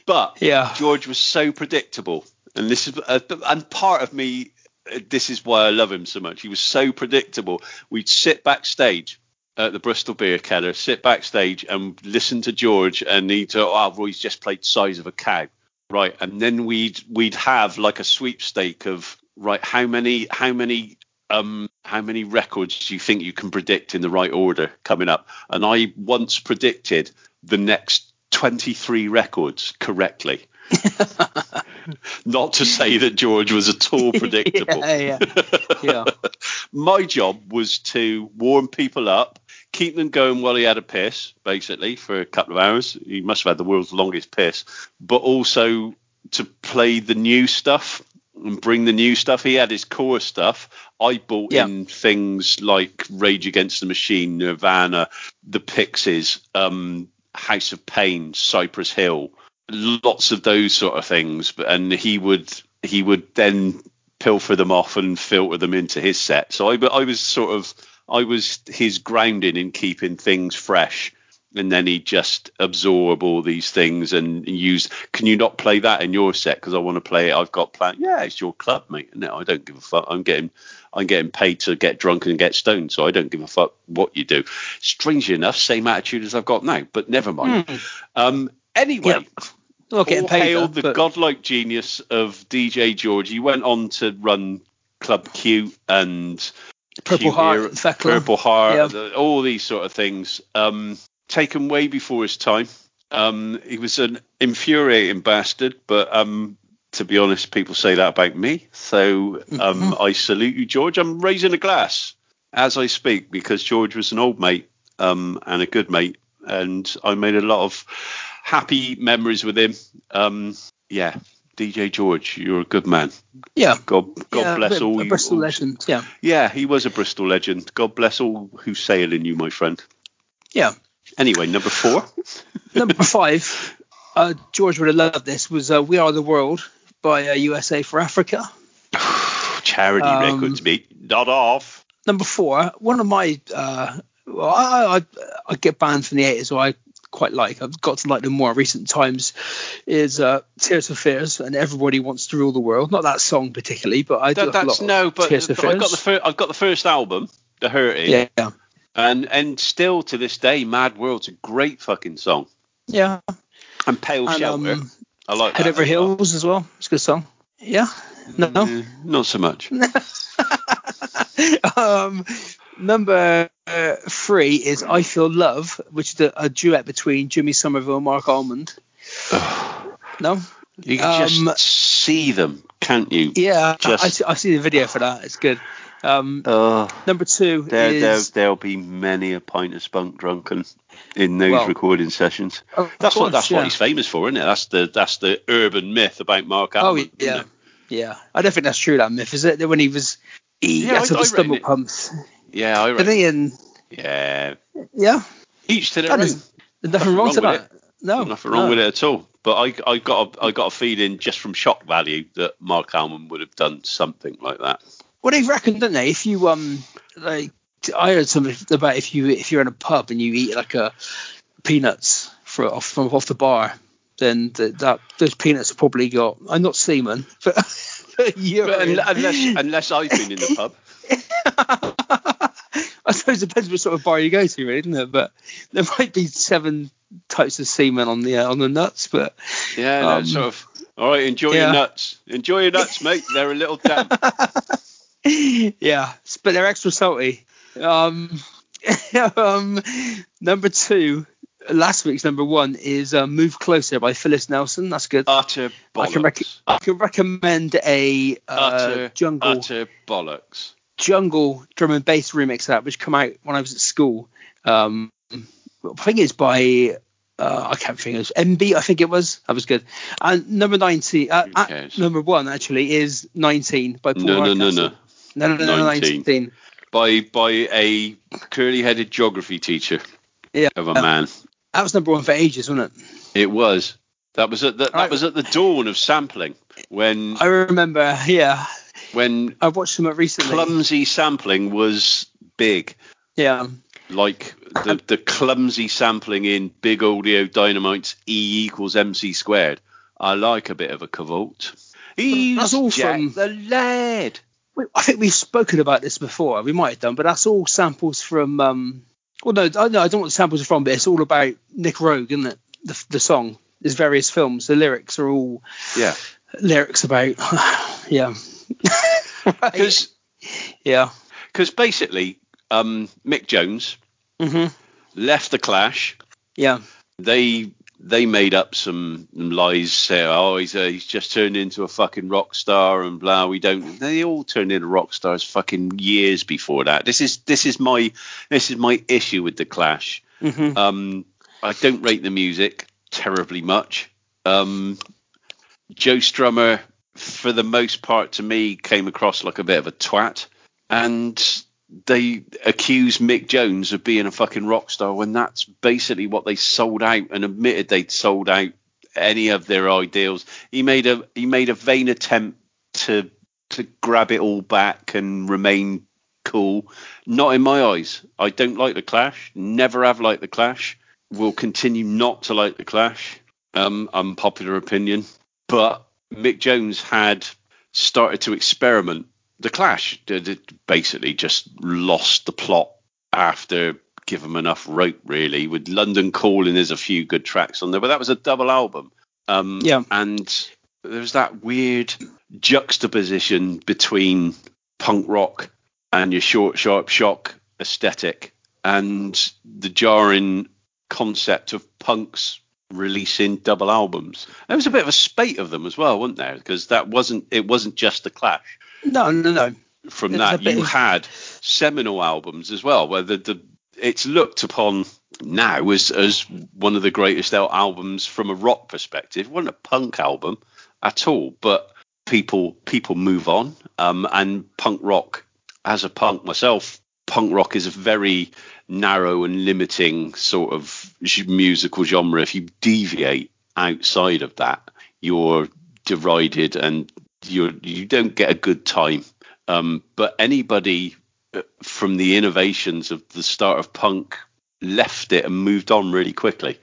but Yeah. George was so predictable, and this is, uh, and part of me, uh, this is why I love him so much. He was so predictable. We'd sit backstage at the Bristol Bierkeller, sit backstage and listen to George, and he'd "Oh, Roy's just played Size of a Cow." Right, and then we'd we'd have like a sweepstake of right how many how many um how many records do you think you can predict in the right order coming up? And I once predicted the next 23 records correctly. Not to say that George was at all predictable. yeah, yeah, yeah. My job was to warm people up, keep them going while he had a piss, basically, for a couple of hours. He must have had the world's longest piss, but also to play the new stuff and bring the new stuff. He had his core stuff. I bought Yeah. in things like Rage Against the Machine, Nirvana, The Pixies, um, House of Pain, Cypress Hill, lots of those sort of things. But and he would he would then pilfer them off and filter them into his set. So I, I was sort of I was his grounding in keeping things fresh. And then he'd just absorb all these things and use. Can you not play that in your set? Because I want to play it. I've got plan. Yeah, it's your club, mate. No, I don't give a fuck. I'm getting, I'm getting paid to get drunk and get stoned, so I don't give a fuck what you do. Strangely enough, same attitude as I've got now, but never mind. Um, anyway. Yeah. Not getting paid. hail though, the but- godlike genius of DJ George. He went on to run Club Q and Purple Heart, Purple Heart, Yeah. all these sort of things. Um, taken way before his time. Um, he was an infuriating bastard, but um, to be honest, people say that about me. So um. I salute you, George. I'm raising a glass as I speak because George was an old mate um, and a good mate, and I made a lot of happy memories with him. Um, yeah, DJ George, you're a good man. Yeah. God, God yeah, bless all a you. Bristol all- legend. Yeah. Yeah, he was a Bristol legend. God bless all who sail in you, my friend. Yeah. Anyway, number four. Number five, uh, George would have loved this, was uh, We Are the World by uh, USA for Africa. Charity Um, records, mate. Not off. Number four, one of my, uh, well, I, I, I get banned from the 80s, so I quite like. I've got to like them more recent times. Is uh, Tears for Fears and Everybody Wants to Rule the World. Not that song particularly, but I do That, like a that's lot no, but, but I've got the fir- I've got the first album, The Hurting, yeah, and and still to this day, Mad World's a great fucking song. yeah. And Pale And, Shelter, um, I like Head that Over. Heels as well. It's a good song. Yeah. No. Eh, not so much. um, number uh, three is I Feel Love, which is a, a duet between Jimmy Somerville and Marc Almond. no? You can Um, just see them, can't you? Yeah, Just- I, I see the video for that. It's good. Um, Oh, number two there, there, is. there'll be many a pint of spunk drunken in those Well, recording sessions. Of That's what that's yeah. what he's famous for, isn't it? That's the that's the urban myth about Marc Oh, yeah. Yeah. I don't think that's true, that myth, is it? That When he was. He Yeah, had I- to I the stomach it- pumps. yeah, I Didn't he? And, Yeah, yeah. each to their own. is, there's nothing wrong wrong to with that. No. Nothing wrong no. with it at all. But I I got a, I got a feeling just from shock value that Marc Almond would have done something like that. Well, they reckon, don't they? If you um, like, I heard something about if you if you're in a pub and you eat like a peanuts for off from off the bar, then th that those peanuts have probably got. I'm not semen, but, but urine. But un- unless unless I've been in the pub. I suppose it depends what sort of bar you go to, really, doesn't it? But there might be seven types of semen on the uh, on the nuts, but Yeah, no, Um, sort of. All right, enjoy yeah. your nuts. Enjoy your nuts, mate. They're a little damp. yeah, but they're extra salty. Um, um, number two, last week's number one is uh, "Move Closer" by Phyllis Nelson. That's good. Utter I can, rec- bollocks. I can recommend a uh, Utter, jungle utter bollocks. jungle drum and bass remix of that, which come out when I was at school. Um, I think it's by uh, I can't think it was MB. I think it was. That was good. And number ninety, uh, number one actually is nineteen by Paul No, no, no, no. no, no, no, no, 19. 19. By by a curly-headed geography teacher Yeah, of a man. that was number one for ages, wasn't it? It was. That was at the, that Right. was at the dawn of sampling when I remember. Yeah, when I watched them recently. clumsy sampling was big. yeah, Like the, the clumsy sampling in Big Audio Dynamite's E equals MC squared. I like a bit of a cavort. He's That's all Jack from- the lad. We- I think we've spoken about this before. We might have done, but that's all samples from. Um, well, no, I, no, I don't want the samples are from, but it's all about Nick Roeg, isn't it? The, the song. There's various films. The lyrics are all Yeah, lyrics about. yeah. because yeah. because basically um, Mick Jones hmm left the Clash. Yeah. They they made up some lies. Say, oh, he's uh, he's just turned into a fucking rock star and blah. We don't. They all turned into rock stars fucking years before that. This is this is my this is my issue with the Clash. hmm Um, I don't rate the music terribly much. Um, Joe Strummer, for the most part, to me, came across like a bit of a twat, and they accused Mick Jones of being a fucking rock star when that's basically what they sold out and admitted they'd sold out any of their ideals. He made a he made a vain attempt to to grab it all back and remain cool. Not in my eyes. I don't like the Clash. Never have liked the Clash. Will continue not to like the Clash. Um, unpopular opinion. But Mick Jones had started to experiment. The Clash basically just lost the plot after give them enough rope, really. With London Calling, there's a few good tracks on there, but that was a double album. Um, Yeah. And there was that weird juxtaposition between punk rock and your short, sharp shock aesthetic and the jarring concept of punks releasing double albums. There was a bit of a spate of them as well, wasn't there? Because that wasn't it wasn't just the Clash. No, no, no. From There's that, you of- had seminal albums as well, where the, the it's looked upon now as as one of the greatest al- albums from a rock perspective. It wasn't a punk album at all, but people people move on, um, and punk rock as a punk myself, punk rock is a very narrow and limiting sort of musical genre. If you deviate outside of that, you're derided and you're you don't get a good time. Um, but anybody uh, from the innovations of the start of punk left it and moved on really quickly.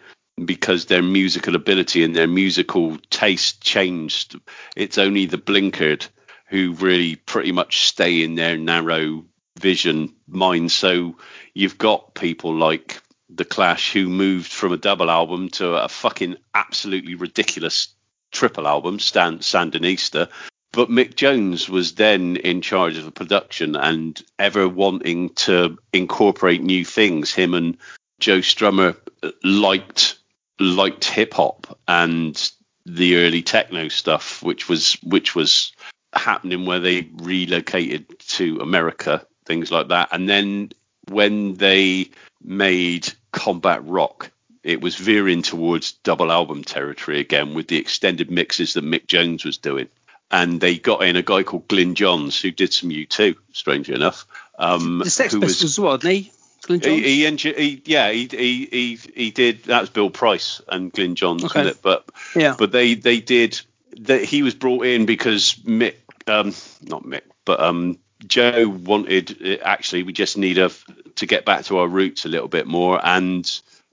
because their musical ability and their musical taste changed. It's only the blinkered who really pretty much stay in their narrow vision mind. So you've got people like the Clash who moved from a double album to a fucking absolutely ridiculous triple album, Stan Sandinista. But Mick Jones was then in charge of the production and ever wanting to incorporate new things. Him and Joe Strummer uh, liked liked hip hop and the early techno stuff, which was which was happening where they relocated to America, things like that. And then when they made Combat Rock, it was veering towards double album territory again with the extended mixes that Mick Jones was doing. And they got in a guy called Glyn Johns who did some U2, strangely enough. Um, the Sex Pistols as well, he? Glyn Johns? He, he, he, yeah, he, he, he, he did. That was Bill Price and Glyn Johns, Okay. wasn't it? But Yeah. but they they did. That he was brought in because Mick, um, not Mick, but um, Joe wanted. Actually, we just need a to get back to our roots a little bit more, and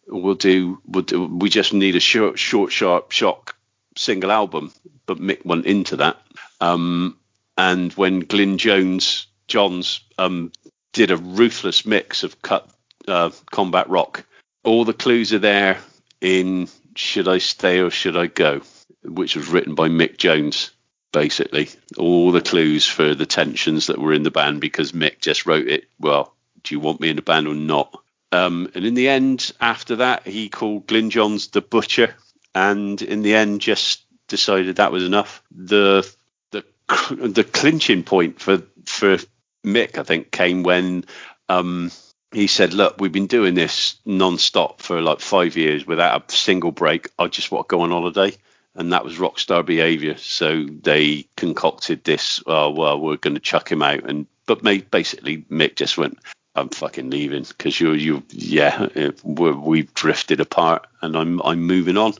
we'll do. We'll do we just need a short, short, sharp shock single album. But Mick went into that. Um, and when Glyn Jones Johns um, did a ruthless mix of cut uh, combat rock, all the clues are there in Should I Stay or Should I Go, which was written by Mick Jones. Basically, all the clues for the tensions that were in the band because Mick just wrote it. Well, do you want me in the band or not? Um, and in the end, after that, he called Glyn Johns the Butcher, and in the end, just decided that was enough. The the the clinching point for for Mick, I think, came when um, he said, "Look, we've been doing this non-stop for like five years without a single break. I just want to go on holiday." And that was rock star behavior. So they concocted this. Oh well, we're going to chuck him out. And but basically, Mick just went, "I'm fucking leaving because you, you, yeah, we've drifted apart, and I'm, I'm moving on."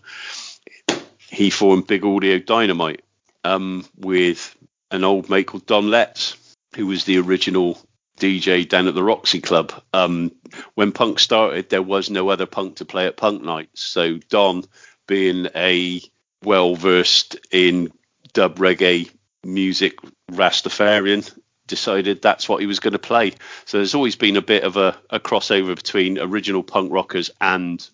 He formed Big Audio Dynamite um, with an old mate called Don Letts, who was the original DJ down at the Roxy Club. Um, when punk started, there was no other punk to play at punk nights. So Don, being a well versed in dub reggae music Rastafarian, decided that's what he was going to play. So there's always been a bit of a, a crossover between original punk rockers and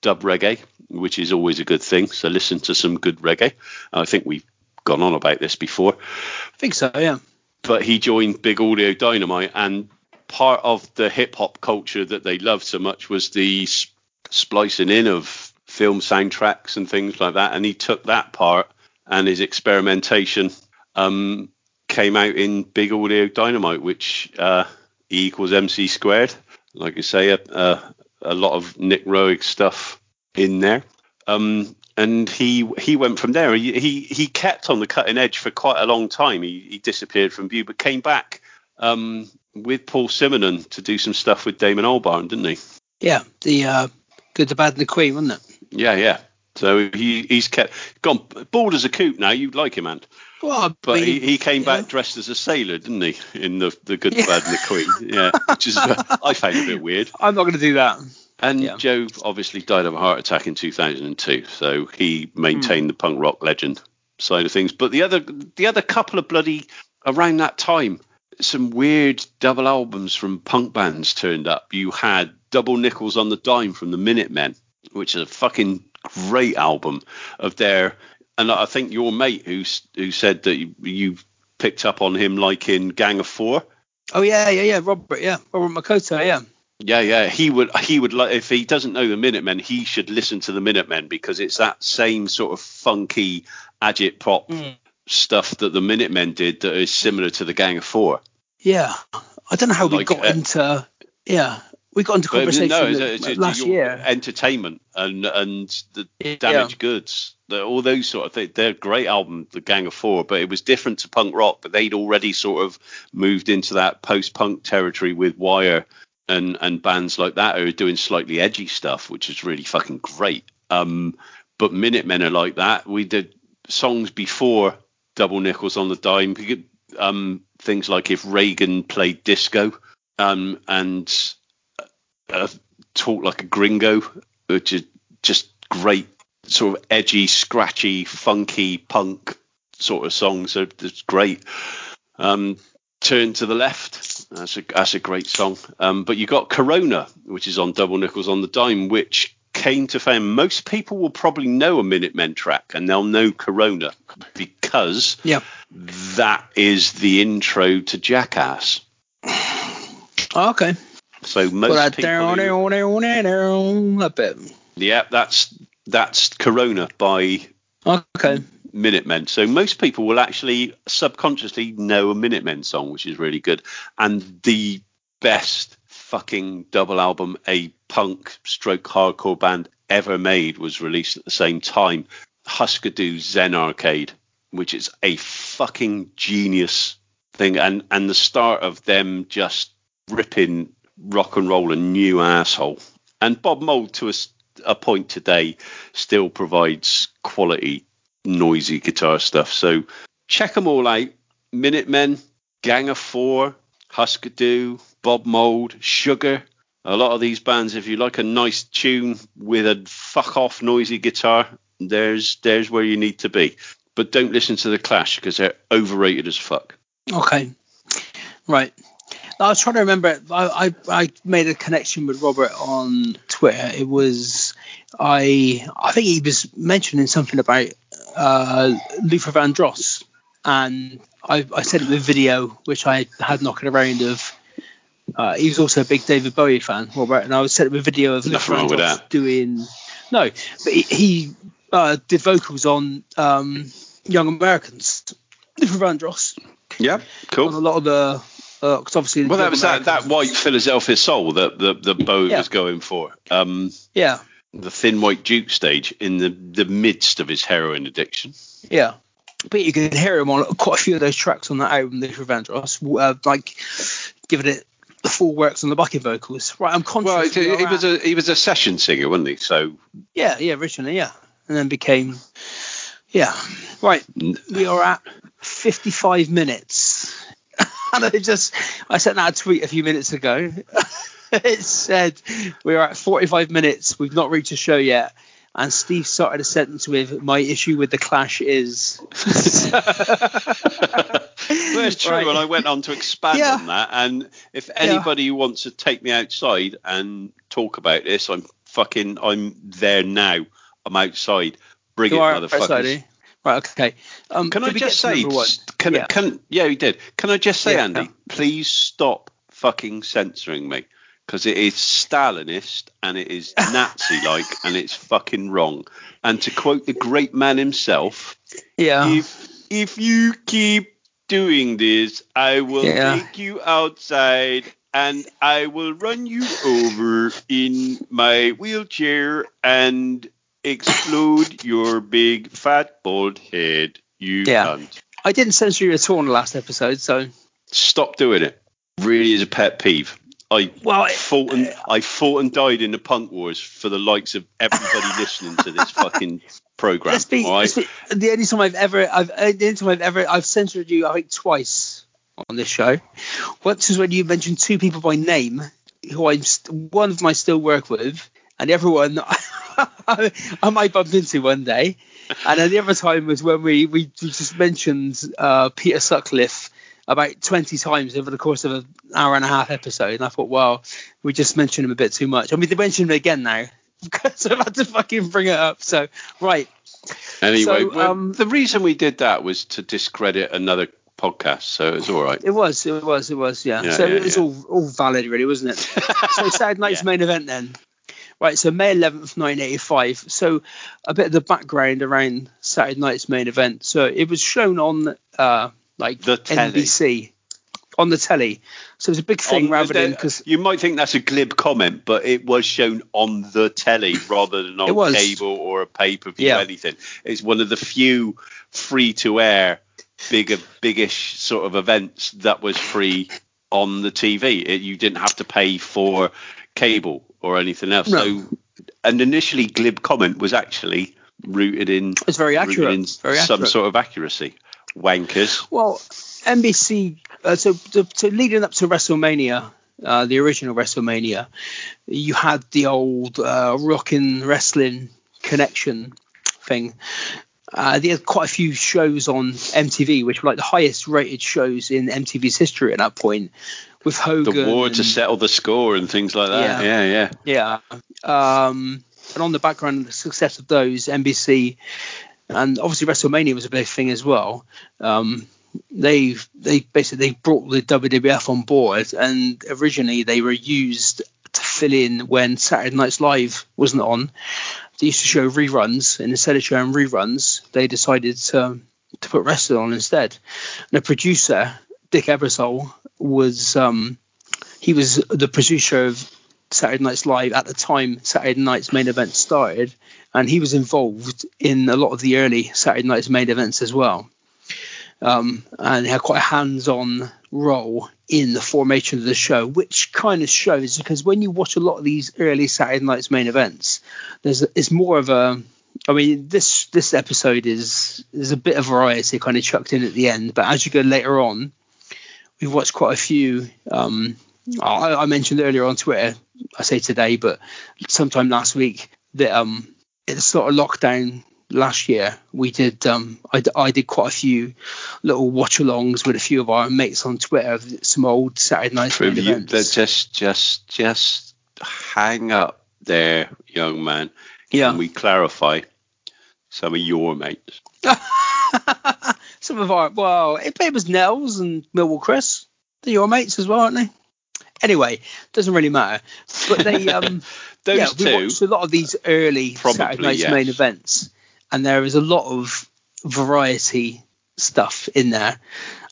dub reggae, which is always a good thing. So listen to some good reggae. I think we've gone on about this before I think so, yeah. but he joined Big Audio Dynamite, and part of the hip hop culture that they loved so much was the splicing in of film soundtracks and things like that. And he took that part, and his experimentation um, came out in Big Audio Dynamite, which uh, E equals MC squared. Like I say, a, a, a lot of Nick Roeg stuff in there. Um, and he he went from there. He, he he kept on the cutting edge for quite a long time. He, he disappeared from view, but came back um, with Paul Simonon to do some stuff with Damon Albarn, didn't he? Yeah, the uh, Good, the Bad, and the Queen, wasn't it? Yeah, yeah. So he he's kept gone bald as a coot now. You'd like him, man. Well, But mean, he, he came yeah. back dressed as a sailor, didn't he? In the the Good, Yeah. Bad, and the Queen. Yeah, which is I found a bit weird. I'm not going to do that. And Yeah. Joe obviously died of a heart attack in 2002, so he maintained hmm. the punk rock legend side of things. But the other the other couple of bloody around that time, some weird double albums from punk bands turned up. You had Double Nickels on the Dime from the Minutemen, which is a fucking great album of their. And I think your mate who who said that you, you picked up on him like in Gang of Four. Oh yeah, yeah, yeah. Robert, yeah, Robert Makoto, yeah. Yeah, yeah. He would he would like if he doesn't know the Minutemen, he should listen to the Minutemen because it's that same sort of funky agit pop Mm. stuff that the Minutemen did that is similar to the Gang of Four. Yeah, I don't know how we got uh, into. Yeah, we got into conversation no, it's, it's, it's last year. entertainment and and the Yeah. damaged goods, the, all those sort of things. They're a great album, the Gang of Four, but it was different to punk rock. But they'd already sort of moved into that post-punk territory with Wire and and bands like that who are doing slightly edgy stuff, which is really fucking great. Um, but Minutemen are like that. We did songs before Double Nickels on the Dime. Could, um, things like if Reagan played disco, um, and uh, talk like a gringo, which is just great sort of edgy, scratchy, funky punk sort of songs. So it's great. Um, Turn to the left. That's a that's a great song. Um, but you got Corona, which is on Double Nickels on the Dime, which came to fame. Most people will probably know a Minutemen track, and they'll know Corona because Yep. that is the intro to Jackass. Oh, okay. So most people, who- a bit. yeah, that's that's Corona by Okay. Minutemen. So most people will actually subconsciously know a Minutemen song, which is really good. And the best fucking double album a punk stroke hardcore band ever made was released at the same time. Husker Du Zen Arcade, which is a fucking genius thing. And and the start of them just ripping rock and roll a new asshole. And Bob Mould to a point today still provides quality noisy guitar stuff. So check them all out. Minutemen, Gang of Four, Husker Du, Bob Mould, Sugar. A lot of these bands, if you like a nice tune with a fuck off noisy guitar, there's there's where you need to be. But don't listen to the Clash because they're overrated as fuck. Okay. Right. I was trying to remember. I, I I made a connection with Robert on Twitter. It was I I think he was mentioning something about uh, Luther Vandross, and I, I sent him a video which I had knocking around of. Uh, he was also a big David Bowie fan, Robert, and I was sent him a video of Nothing Luther Vandross doing no, but he, he uh, did vocals on um, Young Americans. Luther Vandross Yeah, on a lot of the because obviously Well, that was that, that white Philadelphia soul that the, the Bowie Yeah. was going for. Um, yeah the thin white Duke stage in the, the midst of his heroin addiction. yeah but you can hear him on quite a few of those tracks on that album Luther Vandross uh, like giving it the full works on the backing vocals right I'm conscious Well, we he, he was a he was a session singer, wasn't he? So yeah yeah originally yeah and then became yeah right we are at 55 minutes and I just I sent out a tweet a few minutes ago it said we're at 45 minutes we've not reached a show yet and Steve started a sentence with my issue with the clash is well, it's true, Right. and I went on to expand Yeah. on that. And if anybody wants to take me outside and talk about this, I'm fucking I'm there now. I'm outside. Bring You it, are motherfuckers. Eh? Right okay um, Can I just say, can, yeah. can yeah, you did. Can I just say, Yeah. Andy, please stop fucking censoring me because it is Stalinist and it is Nazi-like and it's fucking wrong. And to quote the great man himself, yeah if if you keep doing this, I will Yeah. take you outside and I will run you over in my wheelchair and explode your big fat bald head. You Yeah. cunt. I didn't censor you at all in the last episode so Stop doing it. Really is a pet peeve. I Well, it- fought and I fought and died in the punk wars for the likes of everybody listening to this fucking program. Let's be, right? let's be the only time I've ever I've uh, the only time I've ever I've censored you I think twice on this show. Once is when you mentioned two people by name who I'm st- one of them I still work with and the other one I, might bump into one day. And then the other time was when we we, just mentioned uh, Peter Sutcliffe about 20 times over the course of an hour and a half episode. And I thought, well, we just mentioned him a bit too much. I mean, they mentioned him again now. so I've had to fucking bring it up. So, right. Anyway, So, well, um, the reason we did that was to discredit another podcast, so it was all right. It was, it was, it was, yeah. Yeah, so yeah, it was yeah. all all valid, really, wasn't it? so Saturday night's main event then. Right, so May 11th, 1985. So a bit of the background around Saturday night's main event. So it was shown on uh like The telly. NBC on the telly. So it was a big thing On rather than because you might think that's a glib comment, but it was shown on the telly rather than on was. cable or a pay per view Yeah. anything. It's one of the few free to air, bigger, biggish sort of events that was free on the TV. It, you didn't have to pay for cable or anything else. No. So an initially glib comment was actually rooted in it's very accurate. in Very some accurate. sort of accuracy. Wankers. Well, NBC. Uh, so, so, so leading up to WrestleMania, uh, the original WrestleMania, you had the old uh, rockin' wrestling connection thing. Uh, they had quite a few shows on MTV, which were like the highest rated shows in MTV's history at that point, with Hogan. The war and, to settle the score and things like that. Yeah, yeah. Yeah. Um, and on the background of the success of those, NBC and obviously WrestleMania was a big thing as well. Um, they they basically brought the WWF on board, and originally they were used to fill in when Saturday Night's Live wasn't on. They used to show reruns, and instead of showing reruns, they decided to to put wrestling on instead. And the producer, Dick Ebersol, was um, he was the producer of Saturday Night's Live at the time Saturday Night's main event started, and he was involved in a lot of the early Saturday Night's main events as well. Um, and had quite a hands-on role in the formation of the show, which kind of shows because when you watch a lot of these early Saturday Night's main events, there's it's more of a I mean, this this episode is is a bit of variety kind of chucked in at the end, but as you go later on, we've watched quite a few. Um, I, I, mentioned earlier on Twitter, I say today, but sometime last week that um, at the sort of lockdown last year, we did um, I, I did quite a few little watch-alongs with a few of our mates on Twitter of some old Saturday night events. Just just just hang up there, young man. Yeah. Can we clarify some of your mates? some of our well, it, it was Nels and Millwall Chris. They're your mates as well, aren't they? Anyway, doesn't really matter. But they um those yeah, two we watched a lot of these early Probably, Saturday night's yes. main events, and there is a lot of variety stuff in there,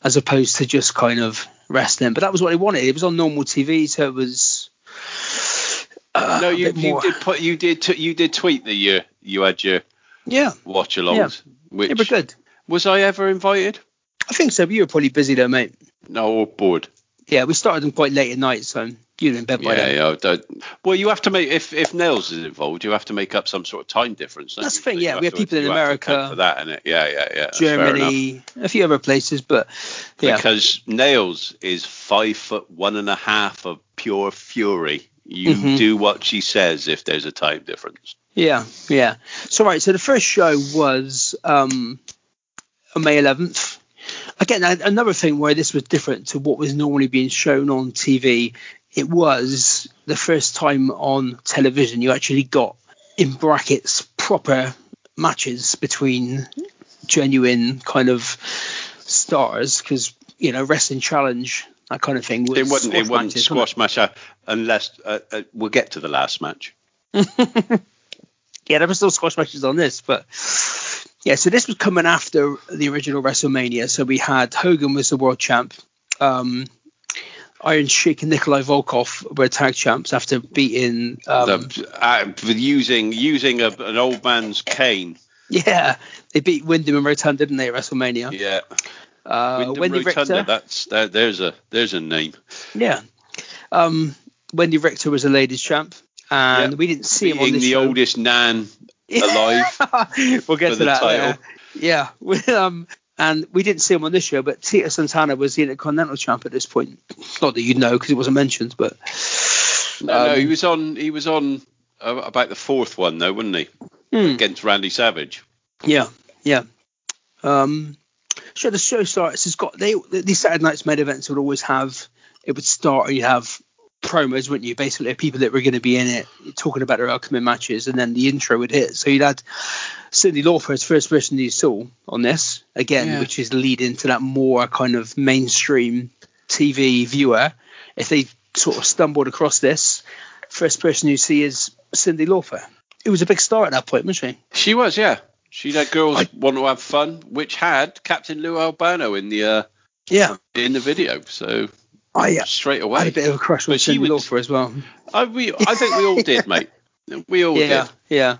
as opposed to just kind of wrestling. But that was what they wanted. It was on normal TV, so it was. Uh, no, you, you did put you did t- you did tweet that you you had your Yeah, watch alongs. Which they were good. Was I ever invited? I think so. But you were probably busy though, mate. No, or bored. Yeah, we started them quite late at night, so you were in bed by Yeah, then. yeah. Well, you have to make if if Nels is involved, you have to make up some sort of time difference. That's the thing, So yeah, we have to- people in to America, for that, and it. Yeah, yeah, yeah. that's fair enough. Germany, a few other places, but yeah, Because Nails is five foot one and a half of pure fury. You Mhm. do what she says if there's a time difference. Yeah, yeah. So right, so the first show was um, on May 11th. Again, another thing where this was different to what was normally being shown on TV. It was the first time on television you actually got in brackets proper matches between genuine kind of stars because you know wrestling challenge that kind of thing was It wasn't. It squash wasn't matches, squash match unless uh, uh, we'll get to the last match. yeah, there were still squash matches on this, but yeah, so this was coming after the original WrestleMania. So we had Hogan was the world champ, um, Iron Sheik and Nikolai Volkoff were tag champs after beating, um, the, uh, using using a, an old man's cane. yeah, they beat Windham and Rotan, didn't they, at WrestleMania? Yeah, Uh, Windham Wendy Rotunda. Richter, That's that, there's a there's a name. yeah, um, Wendi Richter was a ladies champ, and Yeah. we didn't see him on the show. oldest nan alive. we'll get to the that. title. Yeah. We, um, and we didn't see him on this show, but Tito Santana was the Intercontinental champ at this point. Not that you'd know because it wasn't mentioned, but No, no, Um, he was on. He was on uh, about the fourth one though, wasn't he? hmm, Against Randy Savage. yeah, yeah. Um, so the show starts. It's got they these Saturday night's main events would always have it would start and you have promos, wouldn't you? Basically, people that were going to be in it talking about their upcoming matches, and then the intro would hit. So you'd had Cyndi Lauper as first person you saw on this again, Yeah. which is leading to that more kind of mainstream TV viewer. If they sort of stumbled across this, first person you see is Cyndi Lauper. It was a big star at that point, wasn't she? She was, yeah. She had girls I- want to have fun, which had Captain Lou Albano in the uh, Yeah, in the video. So I, uh, straight I had away, a bit of a crush on Cyndi would- Lauper as well. I, we, I think we all did, mate. We all yeah, did. yeah.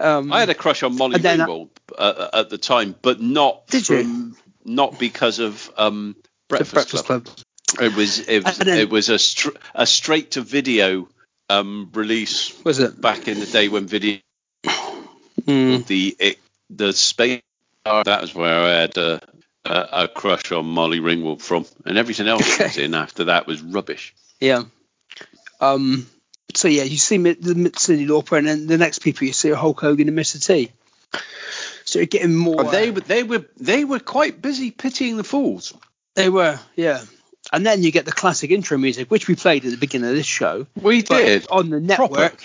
Um, I had a crush on Molly And Ringwald uh, at the time, but not Did you? from not because of um, Breakfast, Breakfast Club. Club. It was it was, then- it was a str- a straight to video um, release Was it? back in the day when video Mm. the it, the space that was where I had a, a, a crush on Molly Ringwald from, and everything else that was in after that was rubbish. Yeah. Um. so yeah, you see Mi- the Cyndi Lauper, and then the next people you see are Hulk Hogan and Mr. T. So you're getting more. Oh, they uh, were they were they were quite busy pitying the fools. they were, yeah. And then you get the classic intro music, which we played at the beginning of this show. We But did. on the network.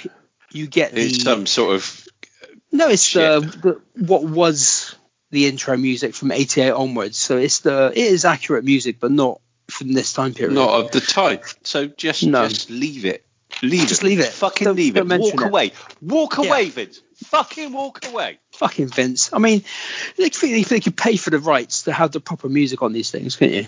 You get the It's some sort of no, it's the, the what was the intro music from '88 onwards. So it's the it is accurate music, but not from this time period. not of the time. So just No. just leave it. Leave it. Just it. leave it. Fucking Don't- leave don't it. Walk it. away. Walk Yeah. away, Vince. Fucking walk away. Fucking Vince. I mean, they they could pay for the rights to have the proper music on these things, couldn't you?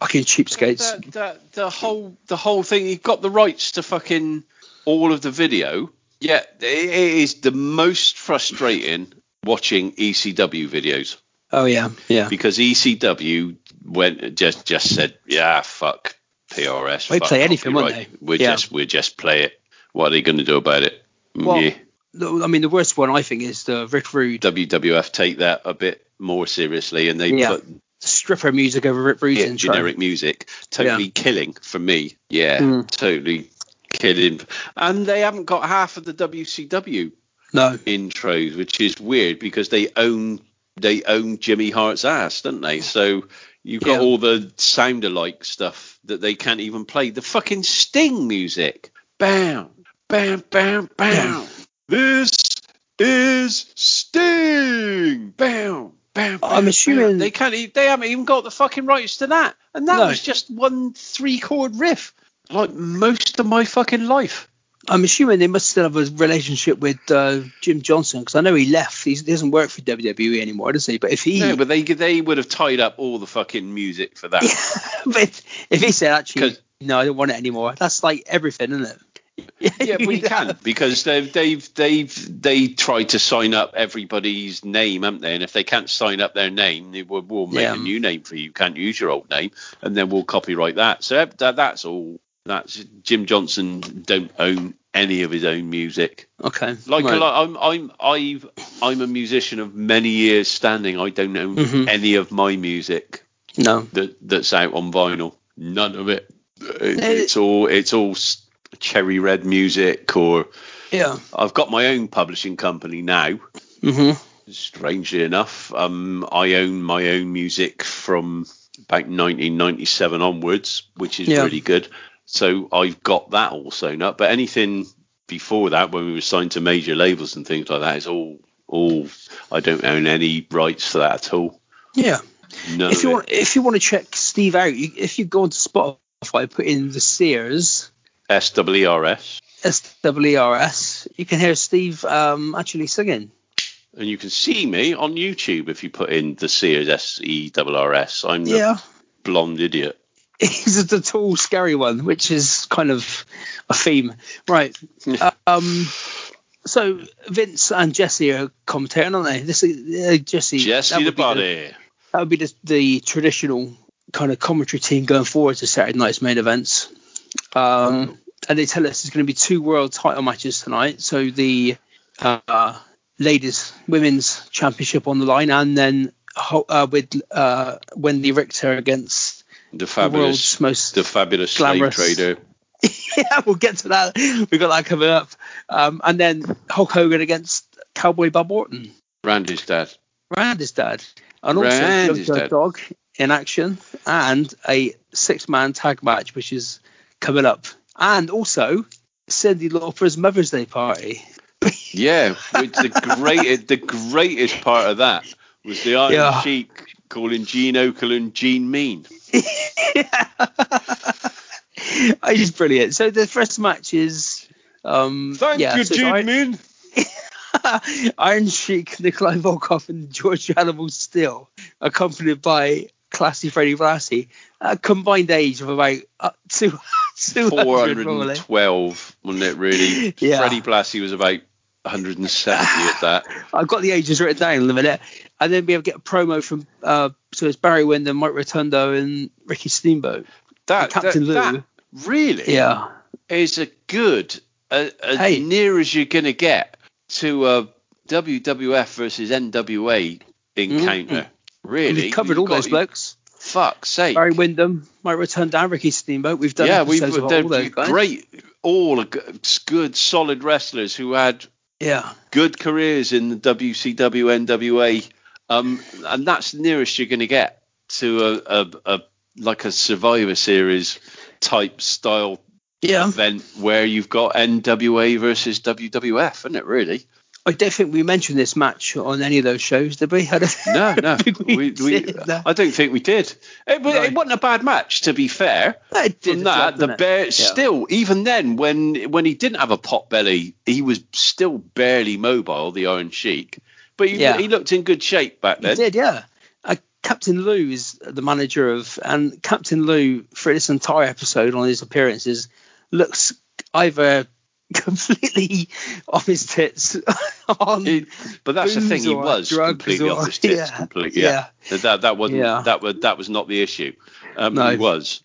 Fucking cheapskates. The, the, the whole the whole thing. You've got the rights to fucking all of the video. Yeah, it is the most frustrating watching ECW videos Oh yeah, yeah. because ECW went just just said, yeah, fuck PRS. They play anything, won't they? We Yeah. just we just play it. What are they going to do about it? Mm, Well, yeah. I mean, the worst one I think is the Rick Rude WWF take that a bit more seriously and they Yeah. put stripper music over Rick Rude's yeah, intro. generic music. Totally killing for me. Yeah, Mm. totally killing. And they haven't got half of the WCW No, intros, which is weird because they own they own Jimmy Hart's ass, don't they? So you've got Yeah. all the sound alike stuff that they can't even play. The fucking Sting music. Bam, bam, bam, bam. Yeah. This is Sting. Bam. Bam, bam, I'm assuming- they can't. e- They haven't even got the fucking rights to that, and that No. was just one three chord riff, like most of my fucking life. I'm assuming they must still have a relationship with uh, Jim Johnston because I know he left. He's, he doesn't work for WWE anymore, does he? But if he, No, but they they would have tied up all the fucking music for that. but if he said actually, no, I don't want it anymore. That's like everything, isn't it? yeah, we can because they've they've they've they tried to sign up everybody's name, haven't they? And if they can't sign up their name, they will, we'll make Yeah. a new name for you. You can't use your old name, and then we'll copyright that. So that, that's all. That's Jim Johnston don't own any of his own music. Okay. Like right. lot, I'm I'm I've I'm a musician of many years standing. I don't own Mhm. any of my music No. that that's out on vinyl. None of it. It- It's all it's all cherry red music or Yeah. I've got my own publishing company now. hmm Strangely enough, um, I own my own music from about 1997 onwards, which is Yeah. really good. So I've got that all sewn up. But anything before that, when we were signed to major labels and things like that, is all all. I don't own any rights to that at all. Yeah. None if you want, if you want to check Steve out, you, if you go onto Spotify, put in the Sears SWRS, S W E R S, you can hear Steve um, actually singing. and you can see me on YouTube if you put in the Sears S E R R S. I'm the Yeah. blonde idiot. He's the tall, scary one, which is kind of a theme, right? um, so Vince and Jesse are commentating, aren't they? This is uh, Jesse. Jesse the body. that would be the, the traditional kind of commentary team going forward to Saturday night's main events. Um, and they tell us there's going to be two world title matches tonight. So the uh, ladies women's championship on the line, and then uh, with uh, Wendi Richter against The the fabulous, world's most the fabulous slave trader. yeah, we'll get to that. We've got that coming up. Um, and then Hulk Hogan against Cowboy Bob Orton, Randy's dad. Randy's dad, and also Randy's dad. Dog in action, and a six-man tag match which is coming up, and also Cindy Lauper's Mother's Day party. Yeah, which the great, the greatest part of that was the Iron Yeah. Sheik calling Gene Okerlund Gene Mean. I just brilliant. So the first match is. Um, yeah, so it's Iron- Mean. Iron Sheik, Nikolai Volkoff, and George Animal Steele, accompanied by Classy Freddie Blassie, a combined age of about uh, two, 200 probably. 412, wasn't it, really? Yeah. Freddie Blassie was about 170 at that. I've got the ages written down in a minute. And then we have get a promo from, uh, so it's Barry Windham, Mike Rotundo, and Ricky Steamboat. That, Captain that, Lou. that really Yeah. is a good, uh, as Hey. near as you're going to get to a WWF versus NWA encounter. Really? We've covered You've all got- those blokes. Fuck's sake. Barry Windham, Mike Rotundo, Ricky Steamboat. We've done yeah, we've episodes all those guys. great. all good, solid wrestlers who had yeah good careers in the WCW, NWA, um, and that's the nearest you're going to get to a, a, a like a Survivor Series type style yeah. event where you've got NWA versus WWF, isn't it? Really? I don't think we mentioned this match on any of those shows, did we? no, no. we, we, we no. I don't think we did. It, no. it, wasn't a bad match, to be fair. It did that, job, the bear yeah. still, even then, when when he didn't have a pot belly, he was still barely mobile. The Iron Sheik, but he, Yeah. he looked in good shape back then. He did, yeah. Uh, Captain Lou is the manager of, and Captain Lou for this entire episode on his appearances looks either completely off his tits on He- but that's the thing, he was completely or- off his tits. yeah, completely. yeah. Yeah. That that wasn't Yeah. that was that was not the issue. Um, No. He was.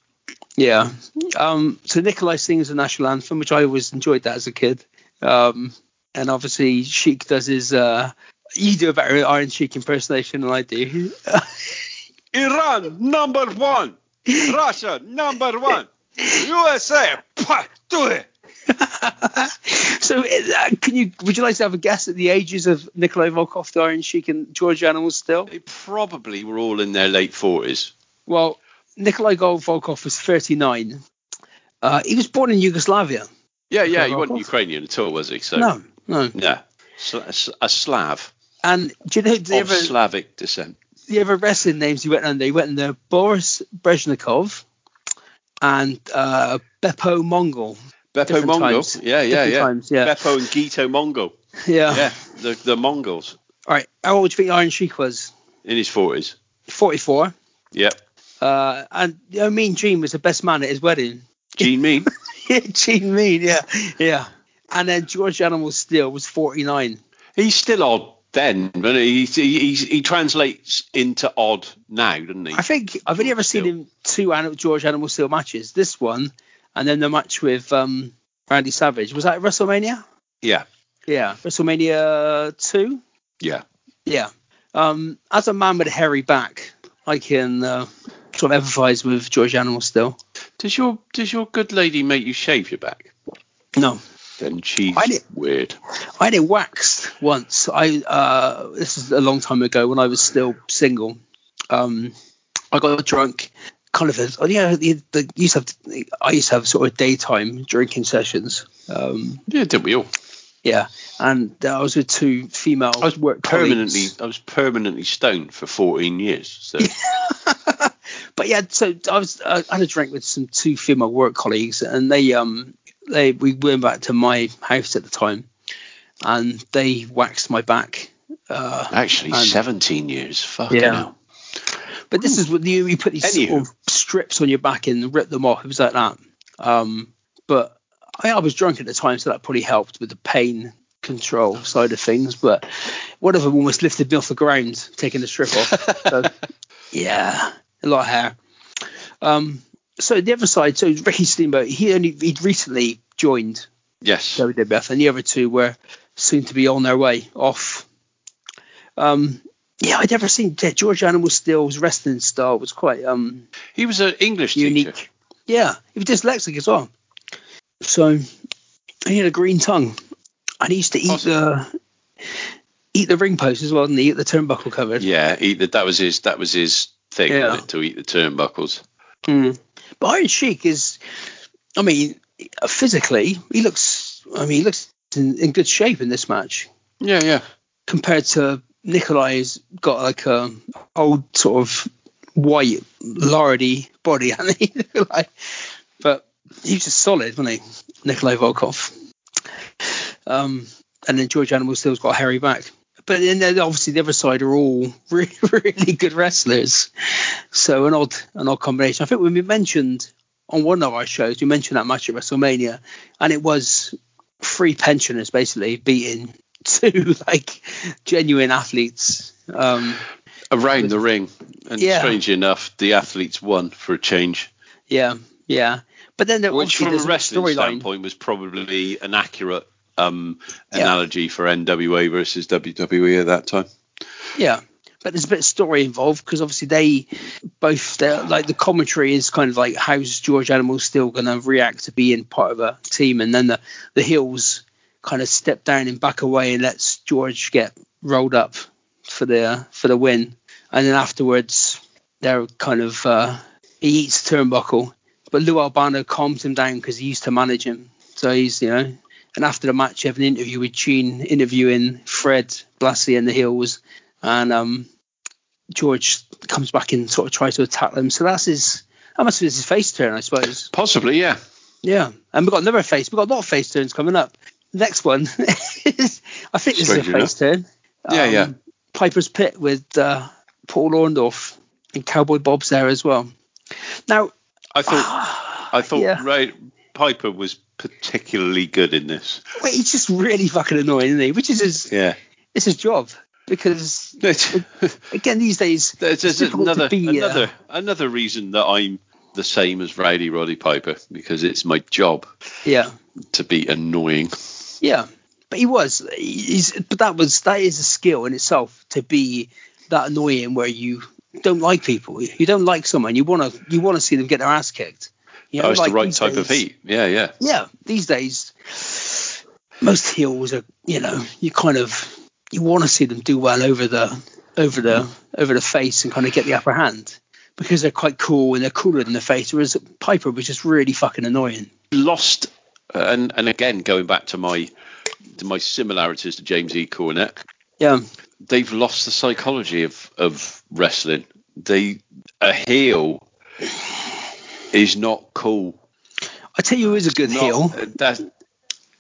Yeah. Um, so Nikolai sings the national anthem, which I always enjoyed that as a kid. Um, and obviously Sheik does his. Uh, you do a better Iron Sheik impersonation than I do. Iran number one, Russia number one, USA. Do it. so uh, can you? Would you like to have a guess at the ages of Nikolai Volkoff, the Iron Sheik, and George Animals Steele? They probably were all in their late forties. Well, Nikolai Volkoff was 39. Uh, he was born in Yugoslavia. Yeah, yeah. He Volkoff? wasn't Ukrainian at all, was he? So No, no. yeah, a Slav And do you know? Do of ever, Slavic descent. the other wrestling names he went under. He went under Boris Brezhnikov and uh, Beppo Mongol. Beppo Different Mongol. times. Yeah, yeah, yeah. times, yeah. Beppo and Gito Mongol. Yeah. Yeah, the the Mongols All right. How old do you think Iron Sheik was? in his forties. 44. Yep. Uh, and you know, Mean Gene was the best man at his wedding. Gene Mean. yeah, Gene Mean. Yeah, yeah. And then George Animal Steele was 49. He's still odd then, but he he, he, he translates into odd now, doesn't he? I think I've only ever seen him two George Animal Steele matches. This one, and then the match with um, Randy Savage. Was that WrestleMania? Yeah, Yeah, WrestleMania two. yeah. Yeah. Um, as a man with a hairy back, I can uh, sort of empathise with George Animal Steele. Does your does your good lady make you shave your back? No, Then she's I did- weird. I had it waxed once. I uh, this is a long time ago when I was still single. Um, I got drunk, kind of. You know, the, the used to have, I used to have sort of daytime drinking sessions. Um, Yeah, did we all? yeah, and uh, I was with two female I was work permanently colleagues. I was permanently stoned for 14 years. So but yeah, so I was I had a drink with some two female work colleagues, and they um they we went back to my house at the time, and they waxed my back. Uh, actually, And- 17 years. Fucking Yeah. hell. But this is what you, you put these Anywho. sort of strips on your back and rip them off. It was like that. Um, but I, I was drunk at the time, so that probably helped with the pain control side of things. But one of them almost lifted me off the ground, taking the strip off. So, yeah, a lot of hair. Um, so the other side, so Ricky Steamboat, he only he'd recently joined Yes. WWF, and the other two were soon to be on their way off. Um, yeah, I'd never seen yeah, George Animal Steele's wrestling style was quite um He was an English unique. teacher. Yeah, he was dyslexic as well. So he had a green tongue, and he used to eat the eat the ring post as well, and eat the turnbuckle covered. Yeah, he, that was his that was his thing Yeah. it, to eat the turnbuckles. Mm. But Iron Sheik is, I mean, physically he looks. I mean, he looks in, in good shape in this match. Yeah, yeah. compared to Nikolai's got like a old sort of white lardy body, hasn't he? But he's just solid, wasn't he? Nikolai Volkoff. Um, and then George Animal Steele's got a hairy back. But then obviously the other side are all really, really good wrestlers. So an odd an odd combination. I think when we mentioned on one of our shows, we mentioned that match at WrestleMania, and it was three pensioners basically beating two like genuine athletes. Um, Around the ring, and Yeah. strangely enough, the athletes won for a change, yeah, yeah. But then there, which from a wrestling storyline. standpoint was probably an accurate um, Yeah. analogy for NWA versus WWE at that time. Yeah, but there's a bit of story involved because obviously they both like the commentary is kind of like how's George Animal Steele going to react to being part of a team, and then the the heels kind of step down and back away and lets George get rolled up for the for the win, and then afterwards they're kind of uh, he eats turnbuckle, but Lou Albano calms him down because he used to manage him, so he's you know. And after the match, you have an interview with Gene interviewing Fred Blassie and the Heels, and um, George comes back and sort of tries to attack them. So that's his. That must be his face turn, I suppose. Possibly, yeah. Yeah, and we've got another face. We've got a lot of face turns coming up. Next one, is, I think this Strange is a face turn. Yeah, yeah. Um, Piper's Pit with uh, Paul Orndorff and Cowboy Bob's there as well. Now, I thought I thought yeah. Ray Piper was particularly good in this. wait, he's just really fucking annoying, isn't he? Which is his, Yeah. it's his job because again these days there's it's difficult another to be, uh, another another reason that I'm the same as Rowdy Roddy Piper because it's my job yeah, to be annoying. Yeah, but he was. He's, but that was that is a skill in itself to be that annoying where you don't like people. You don't like someone. You want to you want to see them get their ass kicked. You know, Oh, it's like the right these type of heat. Yeah, yeah. Yeah, these days most heels are you know you kind of you want to see them do well over the over the over the face and kind of get the upper hand because they're quite cool and they're cooler than the face. Whereas Piper was just really fucking annoying. Lost and and again going back to my to my similarities to James E. Cornette. Yeah, they've lost the psychology of of wrestling. They a heel is not cool. I tell you, who is a good Not- heel. That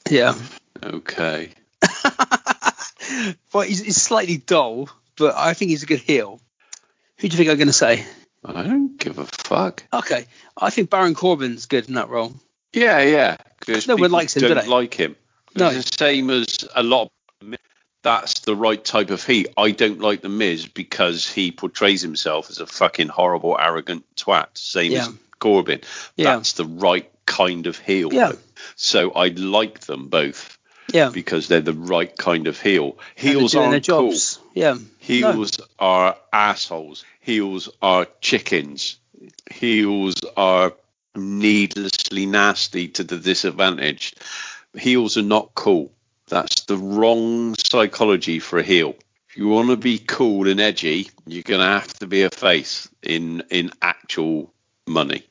Yeah. okay. well, he's, he's slightly dull, but I think he's a good heel. Who do you think I'm going to say? I don't give a fuck. Okay, I think Baron Corbin's good in that role. Yeah, yeah. Because No one people likes him, do don't they? like him. No. It's the same as a lot. Of, that's the right type of heat. I don't like the Miz because he portrays himself as a fucking horrible, arrogant twat. Same Yeah. as Corbin. Yeah. That's the right kind of heel. Yeah. though. So I like them both Yeah, because they're the right kind of heel. Heels aren't cool. Yeah, Heels are assholes. Heels are chickens. Heels are needlessly nasty to the disadvantaged. Heels are not cool. That's the wrong psychology for a heel. If you want to be cool and edgy, you're going to have to be a face in in actual money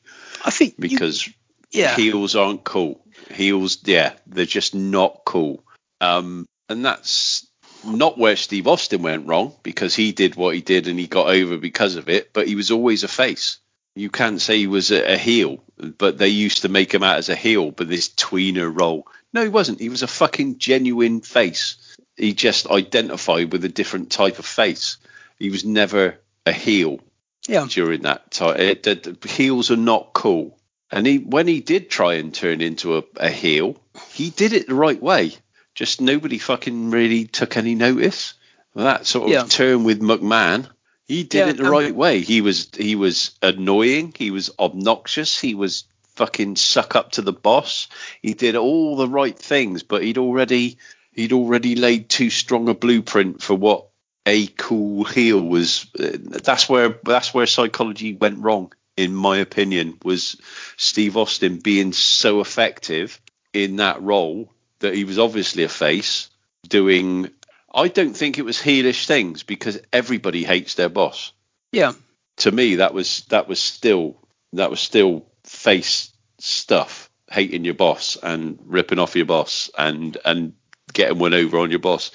I think you- because yeah, heels aren't cool. Heels, yeah, they're just not cool. Um, and that's not where Steve Austin went wrong because he did what he did and he got over because of it. But he was always a face. You can't say he was a, a heel, but they used to make him out as a heel. But this tweener role, no, he wasn't. He was a fucking genuine face. He just identified with a different type of face. He was never a heel yeah, during that time. It, the, the heels are not cool. And he, when he did try and turn into a, a heel, he did it the right way. Just nobody fucking really took any notice. That sort of Yeah. turn with McMahon, he did Yeah, it the um, right way. He was he was annoying. He was obnoxious. He was fucking suck up to the boss. He did all the right things, but he'd already he'd already laid too strong a blueprint for what a cool heel was. That's where that's where psychology went wrong, in my opinion. Was Steve Austin being so effective in that role that he was obviously a face doing. I don't think it was heelish things because everybody hates their boss. Yeah, to me that was that was still that was still face stuff hating your boss and ripping off your boss and and getting one over on your boss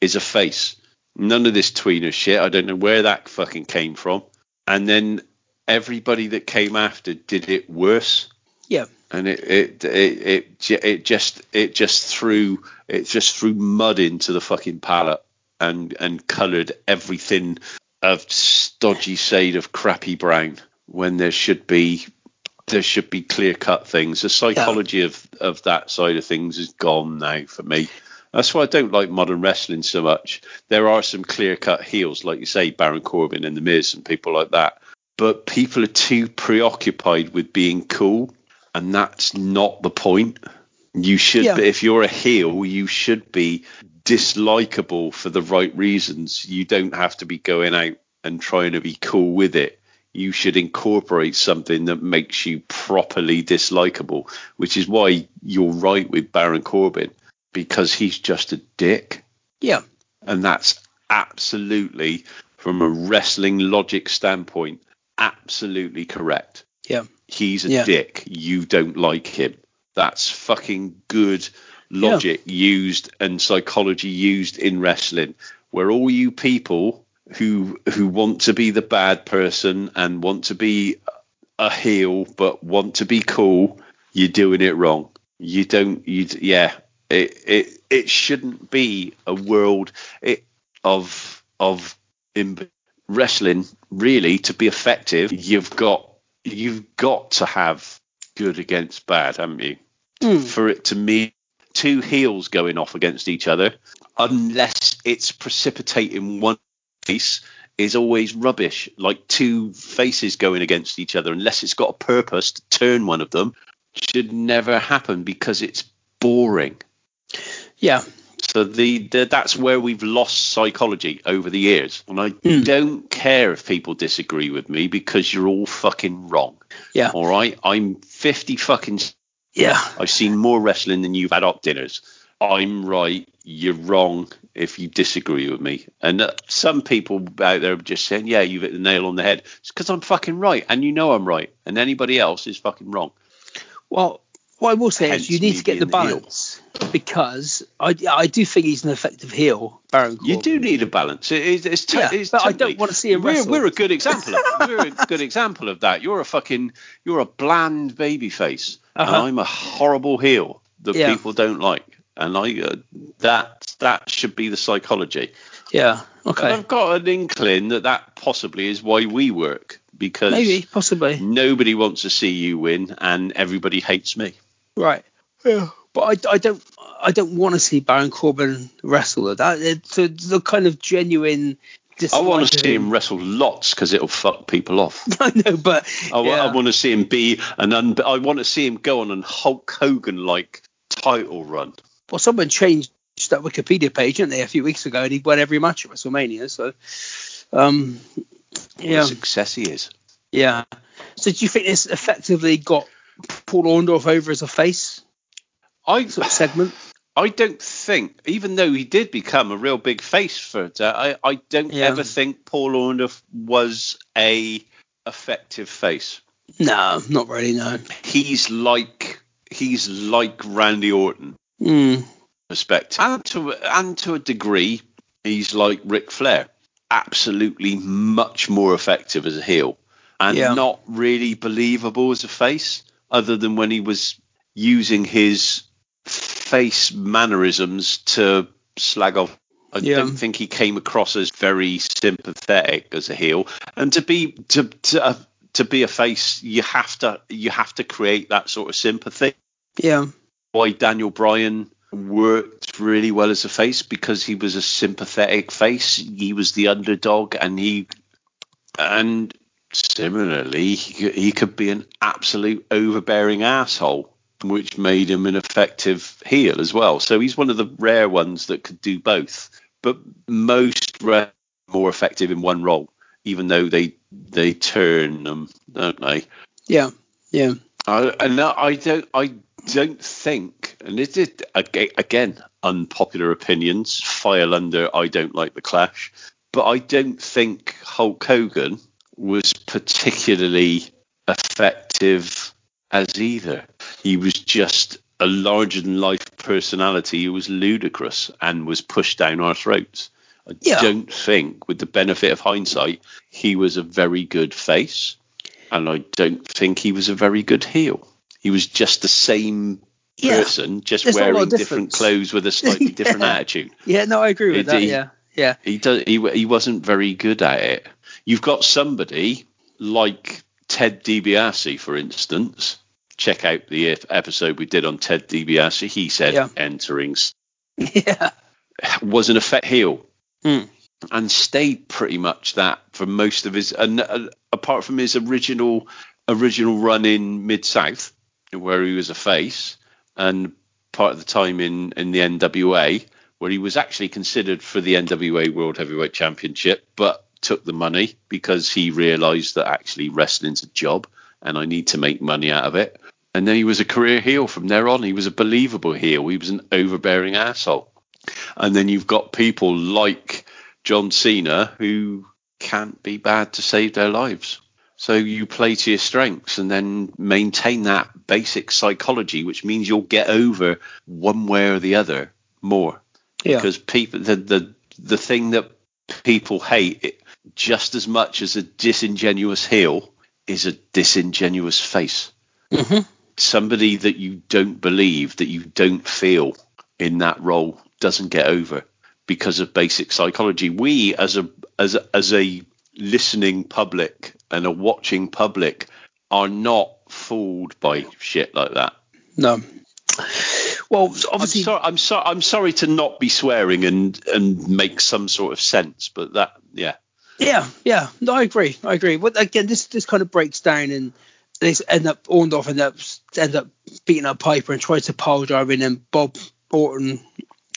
is a face. None of this tweener shit. I don't know where that fucking came from. And then everybody that came after did it worse. Yeah, and it it it it, it just it just threw it just threw mud into the fucking palette and and coloured everything of stodgy shade of crappy brown when there should be there should be clear cut things. The psychology of of that side of things is gone now for me. That's why I don't like modern wrestling so much. There are some clear cut heels, like you say, Baron Corbin and The Miz and people like that. But people are too preoccupied with being cool, and that's not the point. You should, Yeah. if you're a heel, you should be dislikable for the right reasons, you don't have to be going out and trying to be cool with it. You should incorporate something that makes you properly dislikable, which is why you're right with Baron Corbin because he's just a dick. Yeah. And that's absolutely, from a wrestling logic standpoint, absolutely correct. Yeah. He's a Yeah. dick. You don't like him. That's fucking good logic used and psychology used in wrestling, where all you people who who want to be the bad person and want to be a heel but want to be cool, you're doing it wrong. You don't. You yeah. It it it shouldn't be a world it, of of in wrestling really to be effective. You've got you've got to have good against bad, haven't you? Hmm. For it to mean two heels going off against each other, unless it's precipitating one face, is always rubbish. Like two faces going against each other, unless it's got a purpose to turn one of them, should never happen because it's boring. Yeah. So the, the that's where we've lost psychology over the years, and I Hmm. don't care if people disagree with me because you're all fucking wrong. Yeah. All right, I'm 50 fucking. Yeah. I've seen more wrestling than you've had op dinners. I'm right. You're wrong if you disagree with me. And uh, some people out there are just saying, "Yeah, you've hit the nail on the head." It's because I'm fucking right, and you know I'm right, and anybody else is fucking wrong. Well, what I will say Hence is you need to get the balance. heel. Balance because I, I do think he's an effective heel, Baron Corbin. You do need a balance. It, it's, it's, to- Yeah, it's but I don't wanna see him we're, wrestle. We're a good example. Of, we're a good example of that. You're a fucking. You're a bland baby face, Uh-huh. I'm a horrible heel that Yeah. people don't like. And I uh, that that should be the psychology. Yeah. And Okay. I've got an inkling that that possibly is why we work because Maybe, possibly. nobody wants to see you win and everybody hates me. Right. Yeah. But I, I don't I don't want to see Baron Corbin wrestle. That it's a, the kind of genuine. I want to dislike see of him wrestle lots because it'll fuck people off. I know, but I, yeah. I want to see him be an un- I want to see him go on an Hulk Hogan like title run. well, someone changed that Wikipedia page, didn't they, a few weeks ago, and he won every match at WrestleMania. So, um, What yeah, a success he is. yeah. So, do you think this effectively got Paul Orndorff over as a face I sort of segment? I don't think, even though he did become a real big face for it, I I don't Yeah. ever think Paul Orndorff was a effective face. No, not really. No. He's like he's like Randy Orton. Mm, perspective. And to and to a degree, he's like Ric Flair, absolutely much more effective as a heel, and Yeah. not really believable as a face, other than when he was using his face mannerisms to slag off. I Yeah. don't think he came across as very sympathetic as a heel, and to be to to, uh, to be a face, you have to you have to create that sort of sympathy yeah. why Daniel Bryan worked really well as a face because he was a sympathetic face. He was the underdog, and he and similarly he, he could be an absolute overbearing asshole, which made him an effective heel as well. So he's one of the rare ones that could do both. But most more effective in one role, even though they they turn them, don't they? Yeah. Yeah. I, and I don't, I don't think, and it aga- again unpopular opinions file under I don't like the Clash, but I don't think Hulk Hogan was particularly effective as either. He was just a larger than life personality who was ludicrous and was pushed down our throats. I Yeah. don't think, with the benefit of hindsight, he was a very good face and I don't think he was a very good heel. He was just the same Yeah. person, just There's not a lot wearing different clothes with a slightly different attitude. Yeah. No, I agree with It- that. he- Yeah. Yeah. He does. He he wasn't very good at it. You've got somebody like Ted DiBiase, for instance. Check out the episode we did on Ted DiBiase. He said Yeah. entering Yeah. was an effect heel Mm. and stayed pretty much that for most of his and uh, apart from his original original run in mid south where he was a face and part of the time in in the NWA where he was actually considered for the NWA World Heavyweight Championship, but took the money because he realized that actually wrestling's a job and I need to make money out of it. And then he was a career heel from there on. He was a believable heel. He was an overbearing asshole. And then you've got people like John Cena who can't be bad to save their lives. So you play to your strengths and then maintain that basic psychology, which means you'll get over one way or the other more. Yeah. Because people, the the the thing that people hate just as much as a disingenuous heel is a disingenuous face. Mm-hmm. Somebody that you don't believe, that you don't feel in that role, doesn't get over because of basic psychology. We, as a as a, as a listening public and a watching public, are not fooled by shit like that. No. Well, I'm obviously, sorry. I'm sorry. I'm sorry to not be swearing and and make some sort of sense, but that yeah. yeah, yeah. No, I agree. I agree. But again, this this kind of breaks down and they end up Orndorff end up end up beating up Piper and tries to pile drive in, and Bob Orton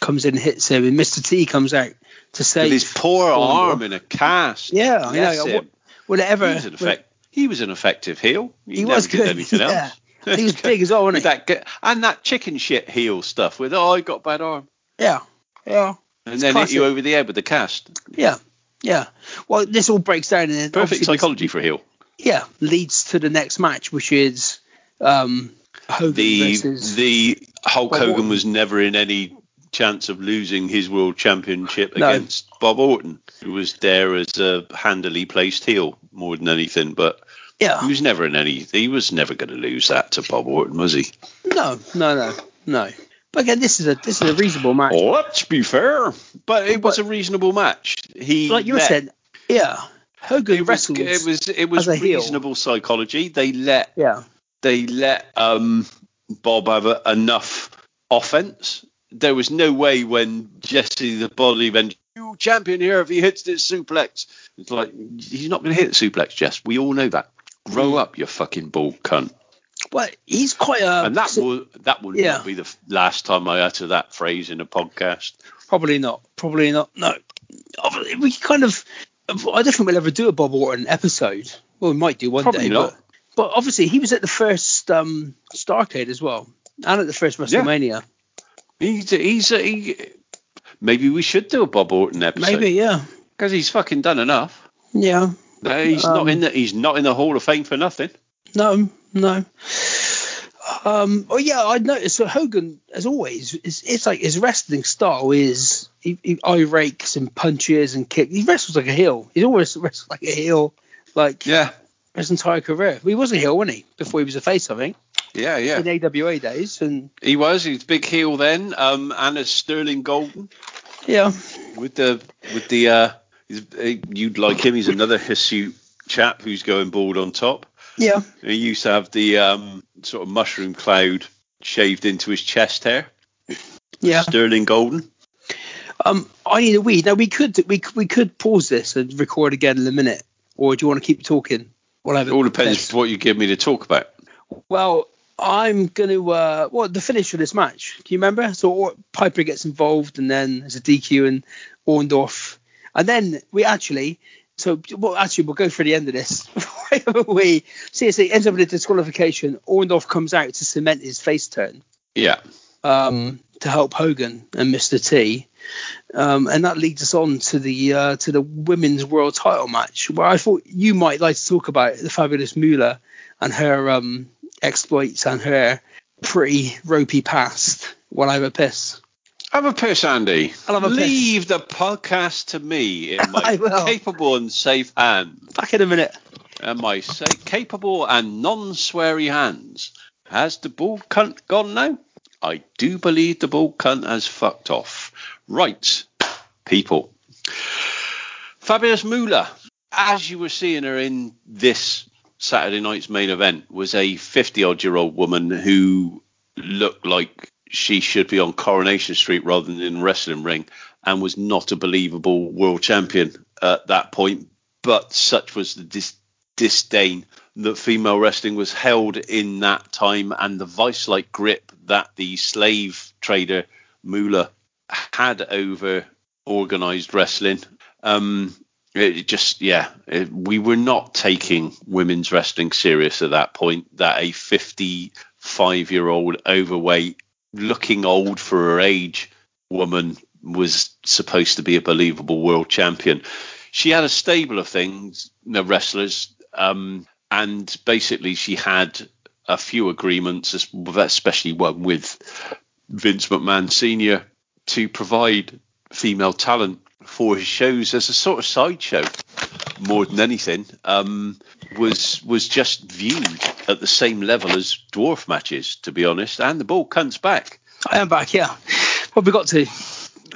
comes in and hits him, and Mr. T comes out to save With his poor Orndorff. arm in a cast. Yeah, I know. him. What- Whatever. He was an effect. He was an effective heel. He, He was good, anything yeah. else. He was big as well, wasn't he? that, and that chicken shit heel stuff with oh I got bad arm, Yeah, yeah, and then hit you over the head with the cast. yeah, yeah. Well, this all breaks down and Perfect psychology for a heel. Yeah, leads to the next match, which is um, Hogan The versus. the Hulk Bob Hogan Orton. was never in any chance of losing his world championship No. against Bob Orton, who was there as a handily placed heel more than anything. But Yeah, he was never in any. He was never going to lose that to Bob Orton, was he? no, no, no, no. But again, this is a this is a reasonable match. Let's be fair, but it was But- a reasonable match. He like you let- said, yeah, Hogan it was, it was it was as a heel. reasonable psychology. They let yeah, they let um, Bob have a, enough offense. There was no way when Jesse the Body then you champion here if he hits this suplex. It's like he's not going to hit the suplex, Jess. We all know that. Grow Mm. up, you fucking bald cunt. well, he's quite a. and that will that will yeah. not be the last time I utter that phrase in a podcast. Probably not. Probably not. No. We kind of. I don't think we'll ever do a Bob Orton episode. Well, we might do one Probably day. not. But, but obviously, he was at the first um, Starcade as well, and at the first Yeah. WrestleMania. He's he's he, maybe we should do a Bob Orton episode Maybe, yeah, because he's fucking done enough. yeah. No, he's Um, not in the he's not in the Hall of Fame for nothing. No, no. Um, oh yeah, I noticed. So Hogan, as always, is it's like his wrestling style is he, he eye rakes and punches and kicks. He wrestles like a heel. He's always wrestled like a heel, like Yeah, his entire career. He was a heel, wasn't he? Before he was a face, I think, yeah, yeah. in AWA days. And He was. He's big heel then. Um, and as Sterling Golden yeah, with the with the uh, he's, uh, you'd like him. He's another hirsute chap who's going bald on top. Yeah, He used to have the um, sort of mushroom cloud shaved into his chest hair. yeah. Sterling Golden. Um, I need a weed. Now we could we we could pause this and record again in a minute, or do you want to keep talking? Whatever. It all depends what you give me to talk about. Well, I'm going to. Uh, well, the finish of this match. Do you remember? So Piper gets involved, and then there's a DQ and Orndorff, and then we actually. So well, actually, we'll go for the end of this. we see it ends up in a disqualification. Orndorff comes out to cement his face turn Yeah. um, to help Hogan and Mr. T. Um, and that leads us on to the uh, to the women's world title match, where I thought you might like to talk about the fabulous Moolah and her um, exploits and her pretty ropey past. While I have a piss. Have a piss, Andy. I'll have a piss. Leave the podcast to me in my capable and safe hands. Back in a minute. And my sa- capable and non-sweary hands. Has the bald cunt gone now? I do believe the bald cunt has fucked off. Right, people. Fabulous Moolah, as you were seeing her in this Saturday night's main event, was a 50 odd year old woman who looked like she should be on Coronation Street rather than in wrestling ring and was not a believable world champion at that point. But such was the dis- disdain that female wrestling was held in that time and the vice like grip that the slave trader Moolah had over organized wrestling. Um, it just yeah, it, we were not taking women's wrestling serious at that point. That a 55 year old overweight, looking old for her age woman was supposed to be a believable world champion. She had a stable of things, the wrestlers, um, and basically she had a few agreements, especially one with Vince McMahon Sr. to provide female talent for his shows as a sort of sideshow more than anything um, was was just viewed at the same level as dwarf matches to be honest. And the ball comes back. I am back yeah. What have we got to?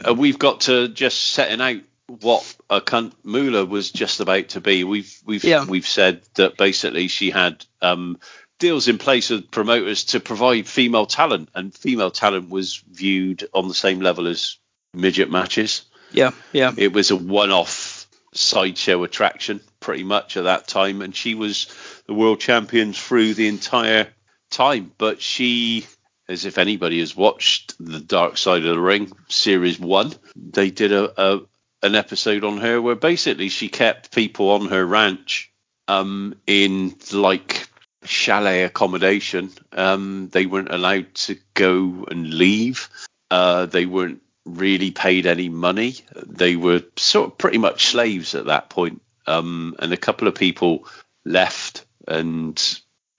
Uh, we've got to just setting out what a cunt Moolah was just about to be. We've we've yeah. we've said that basically she had um, deals in place with promoters to provide female talent and female talent was viewed on the same level as midget matches yeah, yeah. It was a one-off sideshow attraction, pretty much at that time, and she was the world champion through the entire time. But she, as if anybody has watched the Dark Side of the Ring series one, they did a, a an episode on her where basically she kept people on her ranch um, in like chalet accommodation. Um, they weren't allowed to go and leave. Uh, they weren't really paid any money. They were sort of pretty much slaves at that point. Um, and a couple of people left and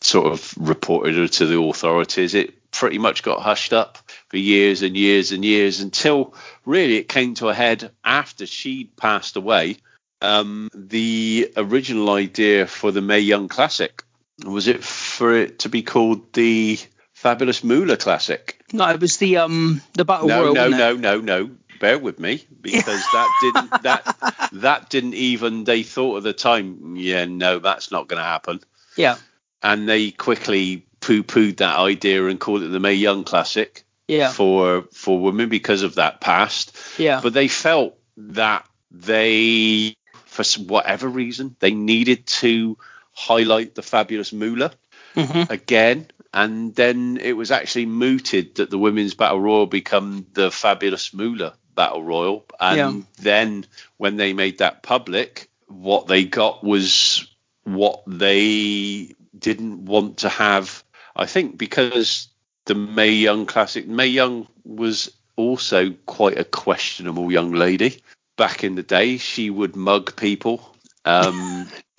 sort of reported her to the authorities. It pretty much got hushed up for years and years and years until really it came to a head after she'd passed away. Um, the original idea for the Mae Young Classic was it for it to be called the Fabulous Moolah Classic. No, it was the um the battle no, royal. No, no, no, no, Bear with me because that didn't that that didn't even they thought at the time. Yeah, no, that's not going to happen. Yeah. And they quickly poo-pooed that idea and called it the Mae Young Classic. Yeah. For for women because of that past. Yeah. But they felt that they, for whatever reason, they needed to highlight the fabulous Moolah mm-hmm. again and then it was actually mooted that the women's battle royal become the fabulous Moolah battle royal, and yeah. then when they made that public, what they got was what they didn't want to have. I think because the Mae Young Classic, Mae Young was also quite a questionable young lady back in the day. She would mug people. Um,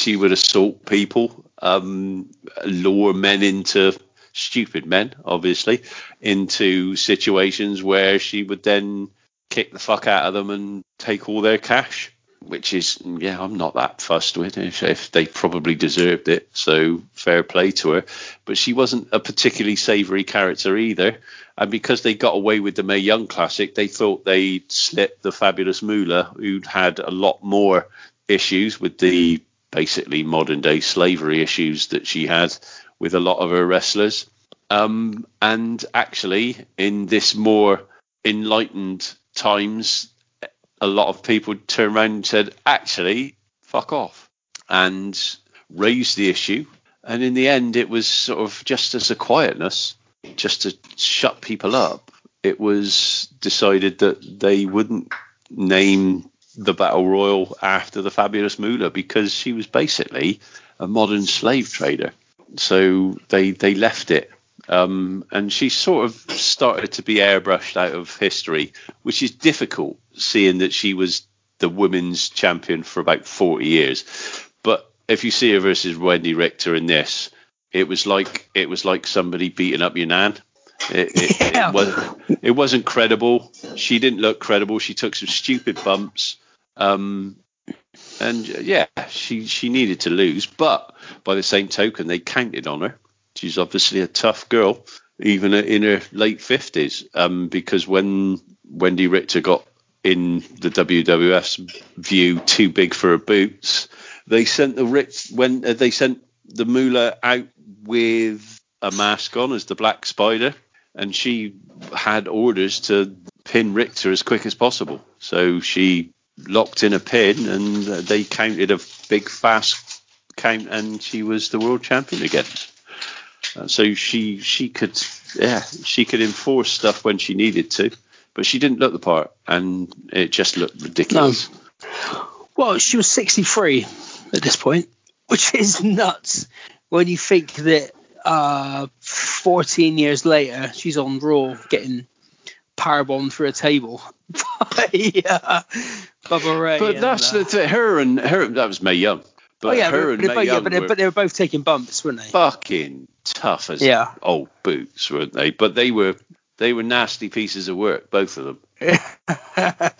she would assault people, um, lure men into stupid men, obviously, into situations where she would then kick the fuck out of them and take all their cash. Which is, yeah, I'm not that fussed with if, if they probably deserved it. So fair play to her. But she wasn't a particularly savoury character either. And because they got away with the Mae Young Classic, they thought they'd slip the fabulous Moolah, who'd had a lot more issues with the basically modern day slavery issues that she had with a lot of her wrestlers. Um, and actually, in this more enlightened times, a lot of people turned around and said, actually, fuck off, and raised the issue. And in the end, it was sort of just as a quietness, just to shut people up. It was decided that they wouldn't name the battle royal after the fabulous Moolah because she was basically a modern slave trader. So they they left it, um, and she sort of started to be airbrushed out of history, which is difficult, seeing that she was the women's champion for about 40 years. But if you see her versus Wendi Richter in this, it was like it was like somebody beating up your nan. It, it, yeah. it, was, it wasn't credible. She didn't look credible. She took some stupid bumps. Um, and yeah, she she needed to lose, but by the same token, they counted on her. She's obviously a tough girl, even in her late fifties. Um, because when Wendi Richter got in the WWF's view too big for her boots, they sent the Rit when uh, they sent the Moolah out with a mask on as the Black Spider, and she had orders to pin Richter as quick as possible. So she locked in a pin, and they counted a big fast count, and she was the world champion again. Uh, so she she could yeah she could enforce stuff when she needed to, but she didn't look the part, and it just looked ridiculous. Well, she was 63 at this point, which is nuts when you think that uh, 14 years later she's on Raw getting powerbombed through a table by uh, Bubba Ray. But and, that's uh, the. Her and her that was Mae Young. But oh yeah, her but, and but, but, yeah Young but, they, were but they were both taking bumps, weren't they? fucking tough as Yeah. old boots, weren't they? But they were they were nasty pieces of work, both of them.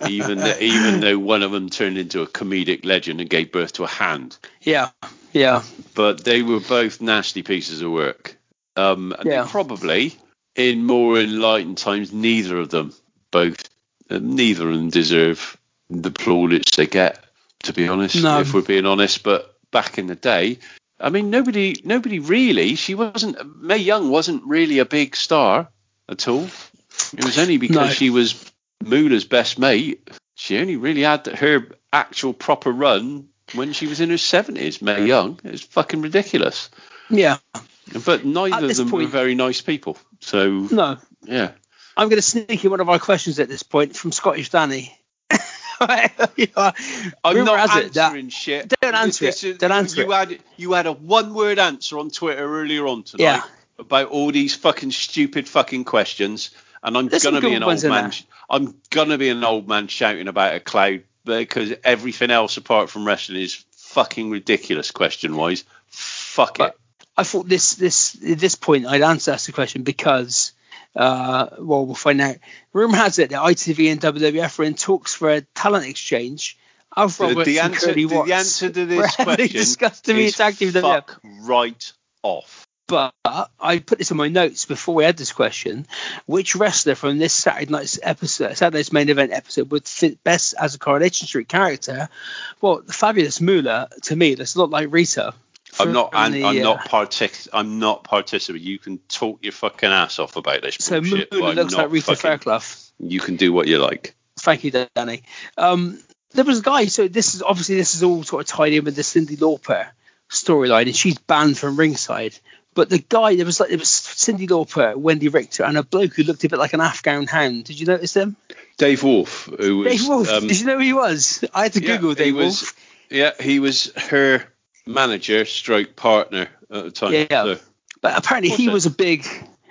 even though, even though one of them turned into a comedic legend and gave birth to a hand. yeah, yeah, But they were both nasty pieces of work. Um, and Yeah. probably, in more enlightened times, neither of them both, uh, neither of them deserve the plaudits they get. To be honest, No. if we're being honest, but back in the day, I mean, nobody, nobody really. She wasn't. Mae Young wasn't really a big star at all. It was only because No. she was Moolah's best mate. She only really had her actual proper run when she was in her seventies. Mae Young. It was fucking ridiculous. yeah. But neither of them were very nice people. So No, yeah, I'm going to sneak in one of our questions at this point from Scottish Danny. yeah. I'm not it that- answering shit. Don't answer This it. Don't answer you it. had you had a one word answer on Twitter earlier on tonight Yeah. about all these fucking stupid fucking questions, and I'm There's gonna be an old man. I'm gonna be an old man shouting about a cloud because everything else apart from wrestling is fucking ridiculous question wise. Fuck But- it. I thought this this at this point I'd answer the question because uh, well we'll find out. Rumor has it that ITV and WWF are in talks for a talent exchange. Alf The, Roberts the and answer, the, answer to this question discussed to be is WWF. fuck right off. But I put this in my notes before we had this question. Which wrestler from this Saturday night's episode, Saturday's main event episode, would fit best as a Coronation Street character? Well, the fabulous Moolah to me looks a lot like Rita. I'm not. I'm, the, I'm uh, not partic- I'm not participating. You can talk your fucking ass off about this So bullshit. Moolah looks like Rita fucking- Fairclough. You can do what you like. Thank you, Danny. Um, there was a guy. So this is obviously this is all sort of tied in with the Cyndi Lauper storyline, and she's banned from ringside. But the guy there was like there was Cyndi Lauper, Wendi Richter, and a bloke who looked a bit like an Afghan hound. Did you notice them? Dave Wolf, who was Dave Wolf. um, Did you know who he was? I had to yeah, Google Dave was- Wolf. yeah, he was her manager, stroke partner at the time. Yeah. So, But apparently he was a big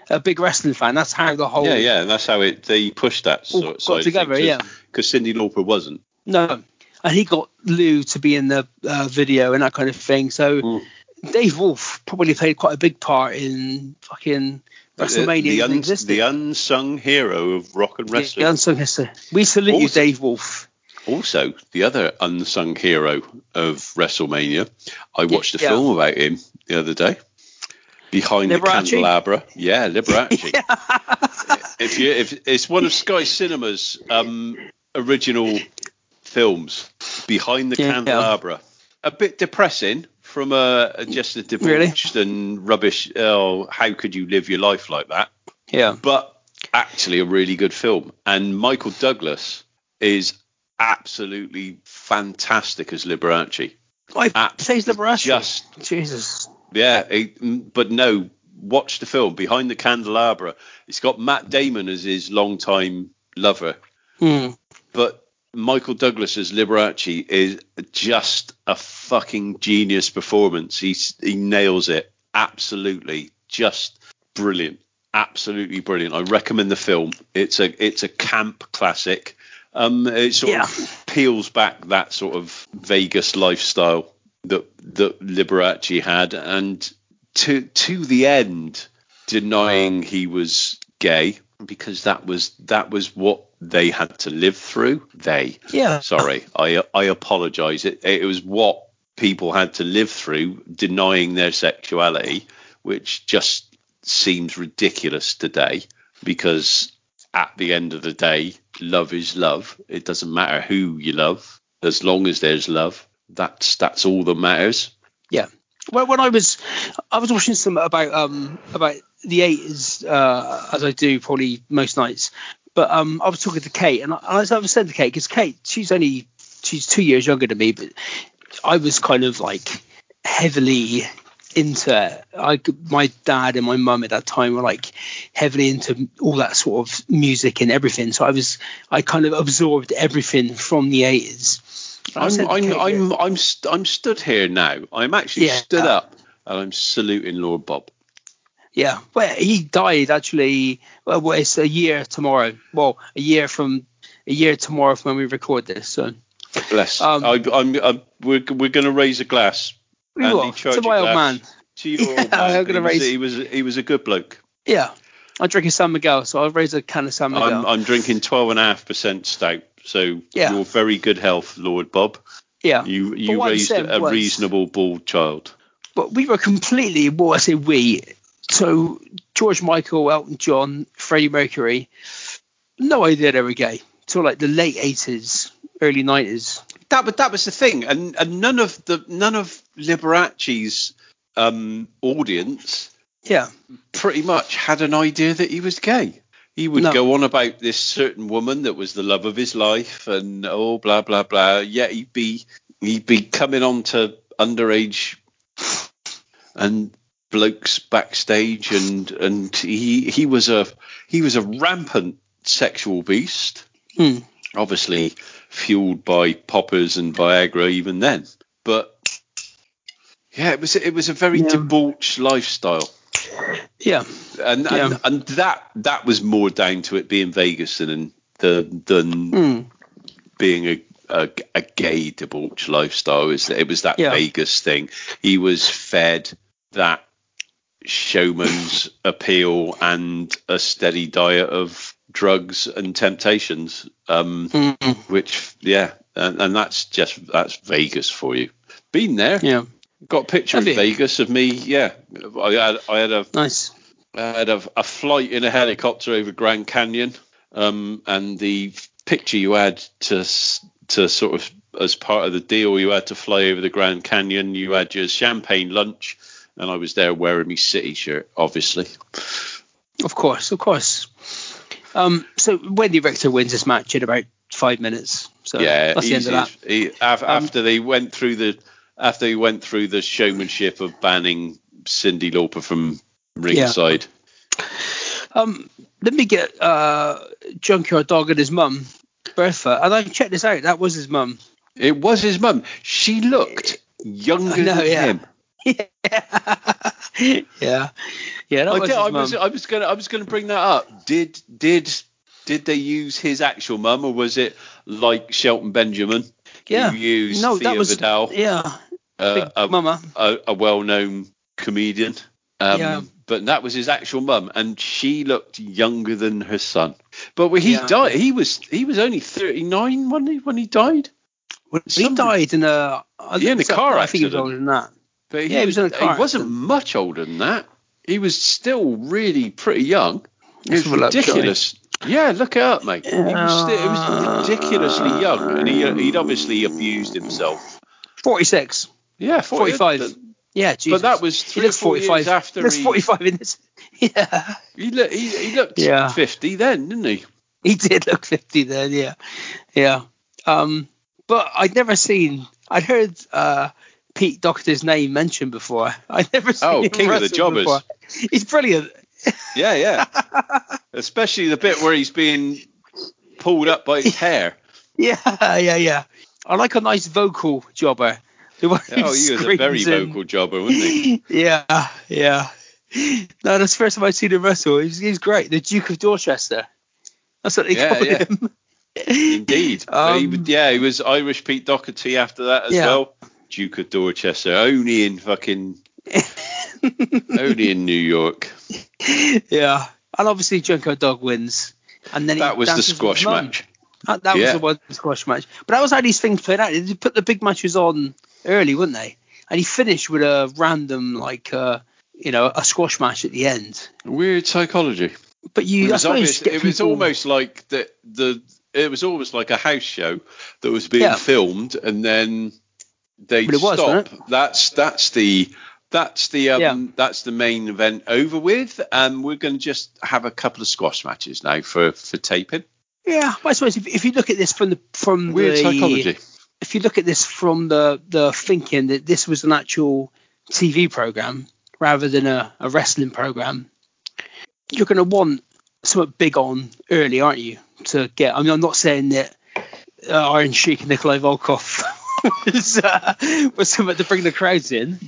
a big wrestling fan. That's how the whole yeah, yeah, and that's how it they pushed that sort of got together. Yeah. because Cyndi Lauper wasn't. No, and he got Lou to be in the uh, video and that kind of thing. So Mm. Dave Wolf probably played quite a big part in fucking WrestleMania. the, even un- the unsung hero of rock and wrestling. The unsung history. We salute you, Dave Wolf. Also, the other unsung hero of WrestleMania, I watched a Yeah. film about him the other day. Behind the candelabra, yeah, Liberace. if you, if it's one of Sky Cinema's um, original films, Behind the Yeah. Candelabra, a bit depressing from a, just a debauched and rubbish. Oh, how could you live your life like that? Yeah. but actually a really good film. And Michael Douglas is absolutely fantastic as Liberace. I Absolutely says Liberace. Just Jesus. yeah, it- but no, watch the film Behind the Candelabra. It's got Matt Damon as his longtime lover, Hmm. but Michael Douglas as Liberace is just a fucking genius performance. He's, he nails it absolutely, just brilliant, absolutely brilliant. I recommend the film. It's a it's a camp classic. Um, it sort Yeah. of peels back that sort of Vegas lifestyle that that Liberace had, and to to the end, denying he was gay because that was that was what they had to live through. They, Yeah. sorry, I I apologise. It it was what people had to live through, denying their sexuality, which just seems ridiculous today because at the end of the day, love is love. It doesn't matter who you love, as long as there's love. That's that's all that matters. Yeah. Well, when I was, I was watching some about um about the eighties, uh, as I do probably most nights. But um, I was talking to Kate, and I, I was I was saying to Kate because Kate, she's only she's two years younger than me, but I was kind of like heavily into it. I, my dad and my mum at that time were like heavily into all that sort of music and everything. So I was, I kind of absorbed everything from the 80s. I was I'm I'm. I'm I'm, st- I'm stood here now. I'm actually Yeah. stood up and I'm saluting Lord Bob. Yeah, well, he died actually. Well, it's a year tomorrow. Well, a year from a year tomorrow from when we record this. So Bless. Um, I, I'm, I'm we're we're going to raise a glass. we will to a my old man. To your Yeah, old man. I'm gonna he, was, raise- he was he was a good bloke. Yeah, I'm drinking San Miguel, so I'll raise a can of San Miguel. I'm I'm drinking twelve and a half percent stout. So Yeah. you're very good health, Lord Bob. yeah, You you raised a was- reasonable bald child. but we were completely. Well, I say we. So George Michael, Elton John, Freddie Mercury. No idea they were gay till like the late 80s, early 90s. That but that was the thing, and and none of the none of Liberace's um, audience Yeah, pretty much had an idea that he was gay. He would No. go on about this certain woman that was the love of his life, and oh blah blah blah. Yeah, he'd be he'd be coming on to underage and blokes backstage, and and he he was a he was a rampant sexual beast. Hmm. Obviously fueled by poppers and Viagra even then, but. Yeah, it was it was a very Yeah. debauched lifestyle yeah, and Yeah. and, and that that was more down to it being Vegas than than, than Hmm. being a, a a gay debauched lifestyle. It was it was that Yeah. Vegas thing. He was fed that showman's appeal and a steady diet of drugs and temptations. Um, Mm. which yeah, and, and that's just that's Vegas for you. Been there. yeah, Got a picture Have in you? Vegas of me. Yeah, I had I had a nice. I had a, a flight in a helicopter over Grand Canyon, um, and the picture you had to to sort of as part of the deal, you had to fly over the Grand Canyon. You had your champagne lunch, and I was there wearing my city shirt, obviously. Of course, of course. Um, so Wendi Richter wins this match in about five minutes. So yeah, that's the end of that. he- af- after they went through the after they went through the showmanship of banning Cyndi Lauper from ringside. Um, let me get uh, Junkyard Dog and his mum, Bertha, and I checked this out. That was his mum. It was his mum. She looked younger know, than yeah. him. yeah, yeah, that I, was I was. I was gonna I was gonna bring that up. Did did did they use his actual mum or was it like Shelton Benjamin? yeah, who used no, Thea that was Vidal, yeah, uh, a, mama. a, a well-known comedian. Um, Yeah. But that was his actual mum, and she looked younger than her son. But when he Yeah. died, he was he was only thirty nine when he when he died. He died in a Yeah, in a car I think he was accident. older than that. But he, Yeah, he was in a car he wasn't much older than that. He was still really pretty young. It Let's was have a look, shall we? ridiculous. Yeah, look it up, mate. He was, still, it was ridiculously young, and he, he'd obviously abused himself. Forty six. Yeah, 40 45. Yeah, Jesus. But that was he three or four forty five years after he, forty five in this. Yeah, he, look, he, he looked Yeah. 50 then, didn't he? he did look fifty then. Yeah, yeah. Um, but I'd never seen. I'd heard uh, Pete Doherty's name mentioned before. I'd never seen Oh, him King of the Jobbers. before. He's brilliant. Yeah, yeah. Especially the bit where he's being pulled up by his hair. Yeah, yeah, yeah. I like a nice vocal jobber. The one who Oh, he was a very in. vocal jobber, wasn't he? Yeah, yeah. No, that's the first time I've seen him wrestle. He's, he's great. The Duke of Dorchester. That's what they Yeah, call yeah. him. Indeed. But he Um, yeah, he was Irish Pete Doherty after that as Yeah. well. Duke of Dorchester, only in fucking, only in New York. yeah. And obviously Junkyard Dog wins. And then That was the squash match. That, that Yeah. was the one squash match. But that was how these things played out. They put the big matches on early, wouldn't they? And he finished with a random, like, uh, you know, a squash match at the end. Weird psychology. But you, It was, obvious, it was almost like the the it was almost like a house show that was being Yeah. filmed and then they But it was, stop. That's that's the that's the um, Yeah. that's the main event over with, and we're going to just have a couple of squash matches now for for taping. Yeah, but I suppose if, if you look at this from the from Weird the psychology. if you look at this from the the thinking that this was an actual TV program rather than a, a wrestling program, you're going to want something big on early, aren't you? To get. I mean, I'm not saying that uh, Iron Sheik and Nikolai Volkoff was, uh, was something to bring the crowds in.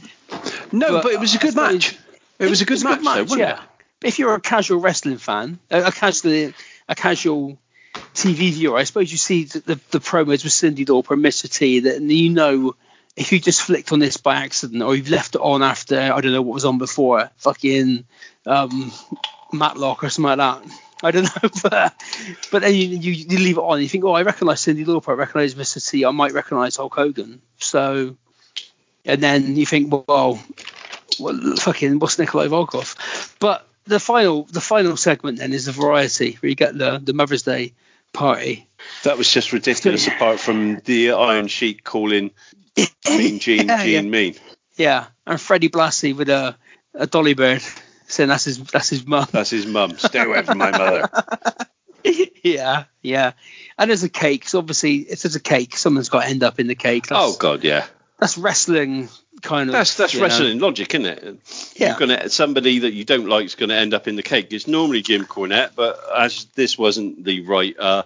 No, but, but it was a good match. It was a good, match, match, though, yeah. It? If you're a casual wrestling fan, a, a casual a casual TV viewer, I suppose you see the, the, the promos with Cyndi Lauper and Mr. T, that and you know if you just flicked on this by accident or you've left it on after I don't know what was on before, fucking um, Matlock or something like that. I don't know, but but then you, you, you leave it on. And you think, oh, I recognise Cyndi Lauper, I recognise Mr. T, I might recognise Hulk Hogan. So, and then you think, well, well fucking what's Nikolai Volkoff? But the final the final segment then is the variety where you get the the Mother's Day party. That was just ridiculous. apart from the Iron Sheik calling Mean Gene yeah, Gene yeah. Mean. Yeah, and Freddie Blassie with a a dolly bird saying that's his that's his mum. That's his mum. Stay away from my mother. yeah, yeah. And there's a cake. So obviously, if there's a cake, someone's got to end up in the cake. That's, oh God, yeah. That's wrestling kind of. That's that's wrestling know. logic, isn't it? Yeah. You're gonna somebody that you don't like is going to end up in the cake. It's normally Jim Cornette, but as this wasn't the right uh,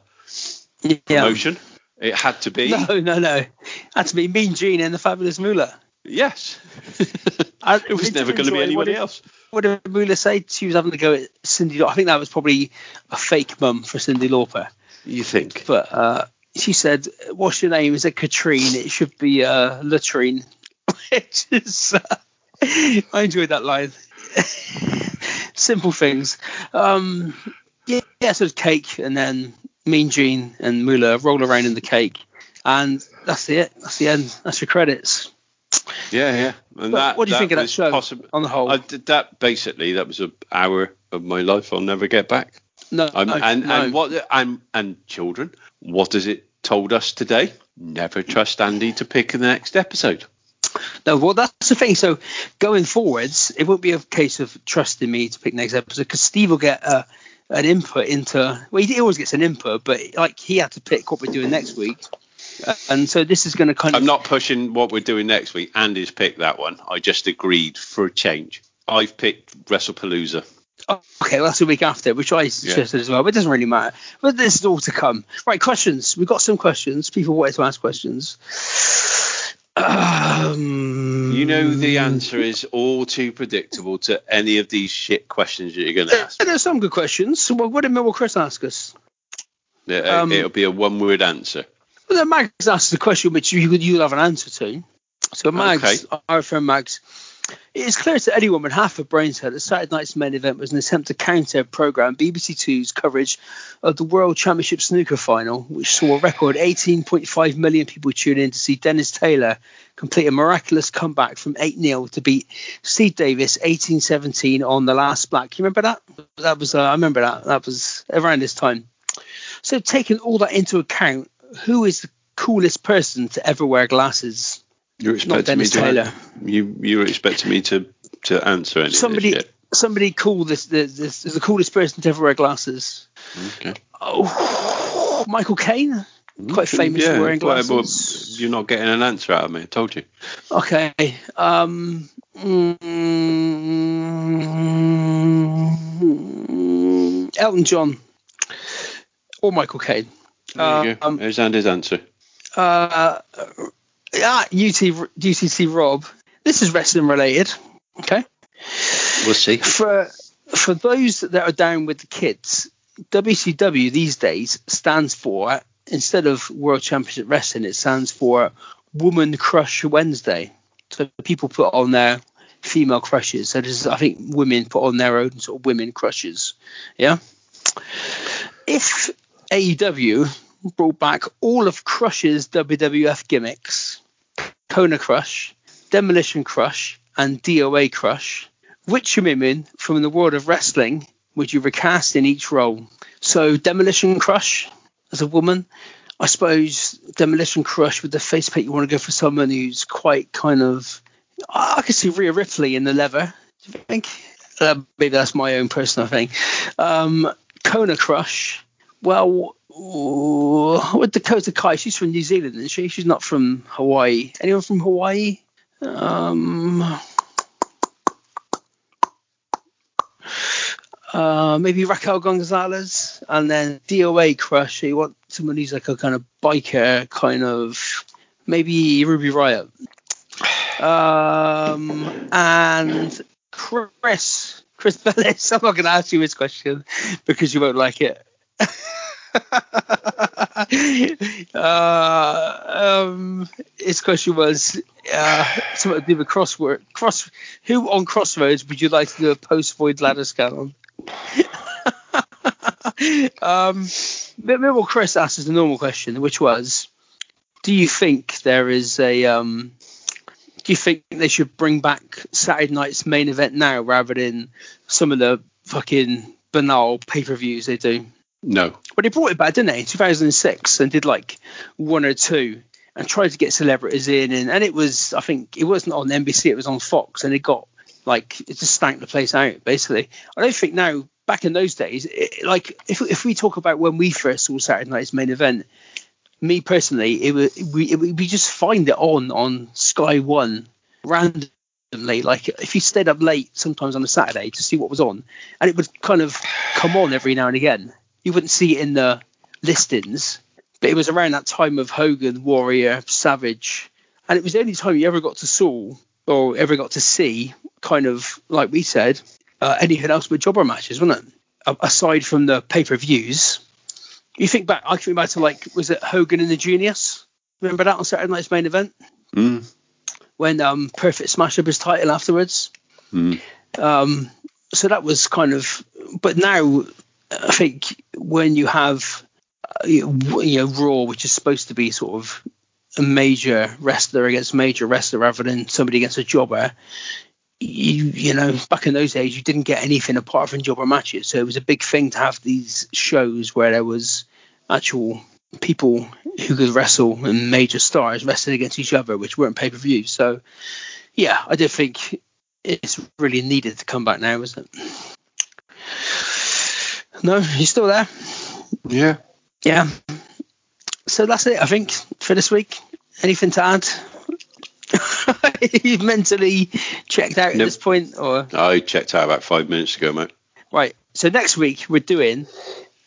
yeah. promotion, it had to be. No, no, no. It had to be Mean Gene and the Fabulous Moolah. Yes. it was never going to be anybody else. What did Moolah say? She was having to go at Cyndi. I think that was probably a fake mum for Cyndi Lauper. You think? But uh, she said, "What's your name?" Is it Katrine? It should be uh, Latrine. Which is, uh, I enjoyed that line. Simple things. Um, yeah, yeah, so it's cake, and then Mean Gene and Moolah roll around in the cake, and that's it. That's the end. That's your credits. Yeah, yeah. And that, what do you think of that show possib- on the whole? I, that basically that was an hour of my life I'll never get back. No, um, no and no. and what and and children, what has it told us today? Never trust Andy to pick the next episode. No, well, that's the thing. So going forwards, it won't be a case of trusting me to pick next episode because Steve will get a, an input into. Well, he always gets an input, but like he had to pick what we're doing next week. And so this is going to kind of. I'm not pushing what we're doing next week. Andy's picked that one. I just agreed for a change. I've picked WrestlePalooza. Okay, well, that's the week after, which I suggested yeah. as well, but it doesn't really matter. But this is all to come. Right, questions. We've got some questions. People wanted to ask questions. Um, you know the answer is all too predictable to any of these shit questions that you're going to ask. There's some good questions. Well, what did Millwall Chris ask us? Yeah, um, it'll be a one-word answer. Well, then Mags asked the question which you you'll have an answer to. So Mags, okay. our friend Mags, it is clear to anyone with half a brain cell that Saturday night's main event was an attempt to counter program BBC Two's coverage of the World Championship snooker final, which saw a record 18.5 million people tune in to see Dennis Taylor complete a miraculous comeback from 8 0 to beat Steve Davis 1817 on the last black. You remember that? That was uh, I remember that. That was around this time. So taking all that into account, who is the coolest person to ever wear glasses? You're expecting me to Taylor. you you were expecting me to to answer any somebody somebody cool this, this, this is the coolest person to ever wear glasses. Okay. Oh, Michael Caine, quite famous yeah, for wearing glasses. Well, you're not getting an answer out of me. I told you. Okay. Um. Mm, Elton John or Michael Caine. There you go. Um, There's Andy's answer. Uh, yeah, UT, UTC Rob. This is wrestling related. Okay. We'll see. For for those that are down with the kids, WCW these days stands for instead of World Championship Wrestling, it stands for Woman Crush Wednesday. So people put on their female crushes. So this is, I think women put on their own sort of women crushes. Yeah. If AEW brought back all of Crush's WWF gimmicks Kona Crush, Demolition Crush, and DOA Crush. Which women from the world of wrestling would you recast in each role? So, Demolition Crush as a woman. I suppose Demolition Crush with the face paint, you want to go for someone who's quite kind of. I could see Rhea Ripley in the leather. Do you think? Uh, maybe that's my own personal thing. Um, Kona Crush. Well, Ooh, with Dakota Kai, she's from New Zealand, isn't she? She's not from Hawaii. Anyone from Hawaii? Um, uh, maybe Raquel Gonzalez, and then DOA Crush. You want someone who's like a kind of biker, kind of maybe Ruby Riott. Um, and Chris, Chris Bellis. I'm not going to ask you this question because you won't like it. uh, um, his question was uh, something to do with crossword. Cross. Who on Crossroads would you like to do a post void bladder scan on? um, Chris asked us the normal question, which was, do you think there is a um, do you think they should bring back Saturday night's main event now rather than some of the fucking banal pay per views they do? No. But they brought it back, didn't they, in 2006 and did like one or two and tried to get celebrities in. And, and it was, I think, it wasn't on NBC, it was on Fox and it got like, it just stank the place out, basically. I don't think now, back in those days, it, like if, if we talk about when we first saw Saturday night's main event, me personally, it would we, it, we just find it on on Sky One randomly. Like if you stayed up late sometimes on a Saturday to see what was on, and it would kind of come on every now and again. You wouldn't see it in the listings, but it was around that time of Hogan, Warrior, Savage, and it was the only time you ever got to saw or ever got to see kind of like we said uh, anything else but jobber matches, wasn't it? aside from the pay per views, you think back, I think back to like, was it Hogan and the Genius? Remember that on Saturday Night's main event? Mm. When um, Perfect smashed up his title afterwards. Mm. Um, so that was kind of, but now I think when you have, uh, you know, Raw, which is supposed to be sort of a major wrestler against major wrestler rather than somebody against a jobber, you you know back in those days you didn't get anything apart from jobber matches. So it was a big thing to have these shows where there was actual people who could wrestle and major stars wrestling against each other which weren't pay-per-view. So yeah i do think it's really needed to come back now isn't it no he's still there Yeah. yeah so that's it i think for this week anything to add You've mentally checked out at this point, or I checked out about five minutes ago, mate. right? So next week we're doing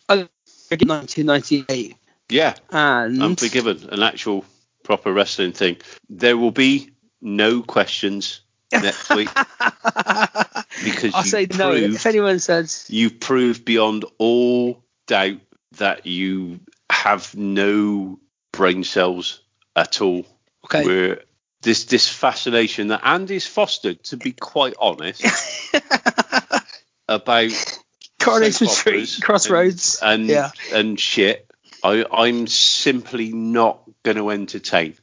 1998, Yeah. and Unforgiven, an actual proper wrestling thing. There will be no questions next week because I'll you say no if anyone says you've proved beyond all doubt that you have no brain cells at all. okay. Where this this fascination that Andy's fostered, to be quite honest, about Coronation Street, Crossroads, and yeah. and shit. I I'm simply not going to entertain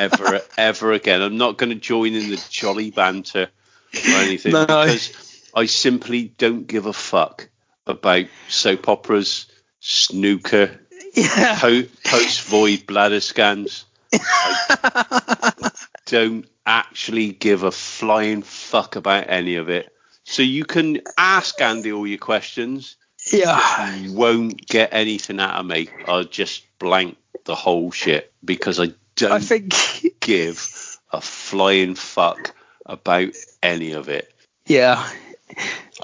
ever ever again. I'm not going to join in the jolly banter or anything No. because I simply don't give a fuck about soap operas, snooker, yeah. po- post void bladder scans. I don't actually give a flying fuck about any of it. So you can ask Andy all your questions. Yeah. You won't get anything out of me. I'll just blank the whole shit because I don't I think give a flying fuck about any of it. yeah.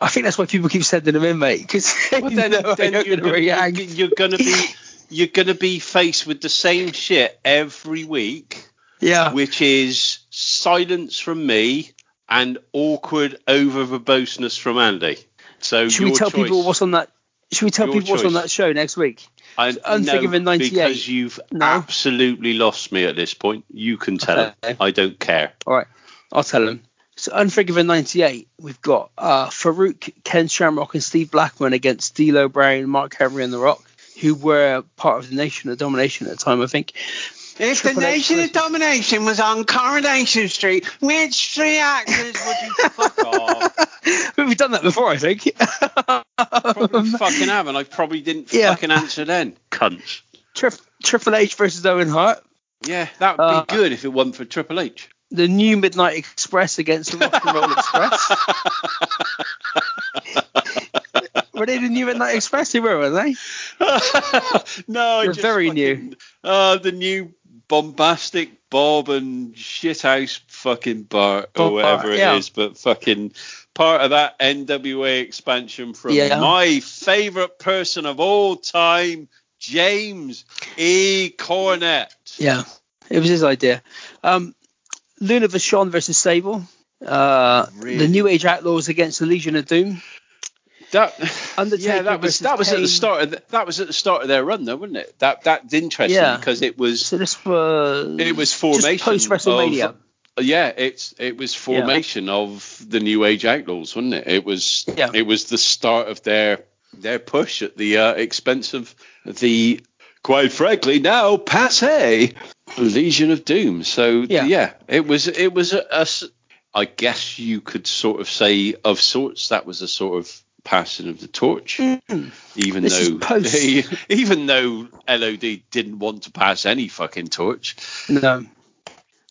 I think that's why people keep sending them in, mate, because Well, then, know then you're, going to react. you're gonna be you're gonna be faced with the same shit every week. Yeah. which is silence from me and awkward over verboseness from Andy. So Should we tell choice. people what's on that? Should we tell Your people what's on that show next week? I, Unforgiven no, 98? Because you've No. absolutely lost me at this point. You can tell Okay. him. I don't care. All right, I'll tell them. So Unforgiven 98, we've got uh, Farouk, Ken Shamrock, and Steve Blackman against D'Lo Brown, Mark Henry, and The Rock, who were part of the Nation of Domination at the time, I think. If the Nation of Domination was on Coronation Street, which three actors would you Fuck off. We've done that before, I think. Probably fucking have, and I probably didn't Yeah. fucking answer then. Cunts. Tri- Triple H versus Owen Hart, Yeah, that would Uh, be good if it wasn't for Triple H. the new Midnight Express against the Rock and Roll Express. were they the new Midnight Express? They were, were they? no, I They're just very fucking- new. Uh, the new bombastic Bob and shithouse fucking Bart Bob or whatever Bart, it yeah. is, but fucking part of that NWA expansion from Yeah. my favorite person of all time, James E. Cornette. Yeah, it was his idea. Um, Luna Vachon versus Sable. Uh, Really? The New Age Outlaws against the Legion of Doom. That, Undertaker yeah, that was that was at the start of the, that was at the start of their run, though, wasn't it? That that's interesting Yeah. because it was So this was it was formation post WrestleMania. yeah, it's it was formation of the New Age Outlaws, wasn't it? It was Yeah. it was the start of their their push at the uh, expense of the quite frankly now passe Legion of Doom. So Yeah. yeah, it was it was a, a I guess you could sort of say of sorts that was a sort of passing of the torch even This though even though LOD didn't want to pass any fucking torch. No,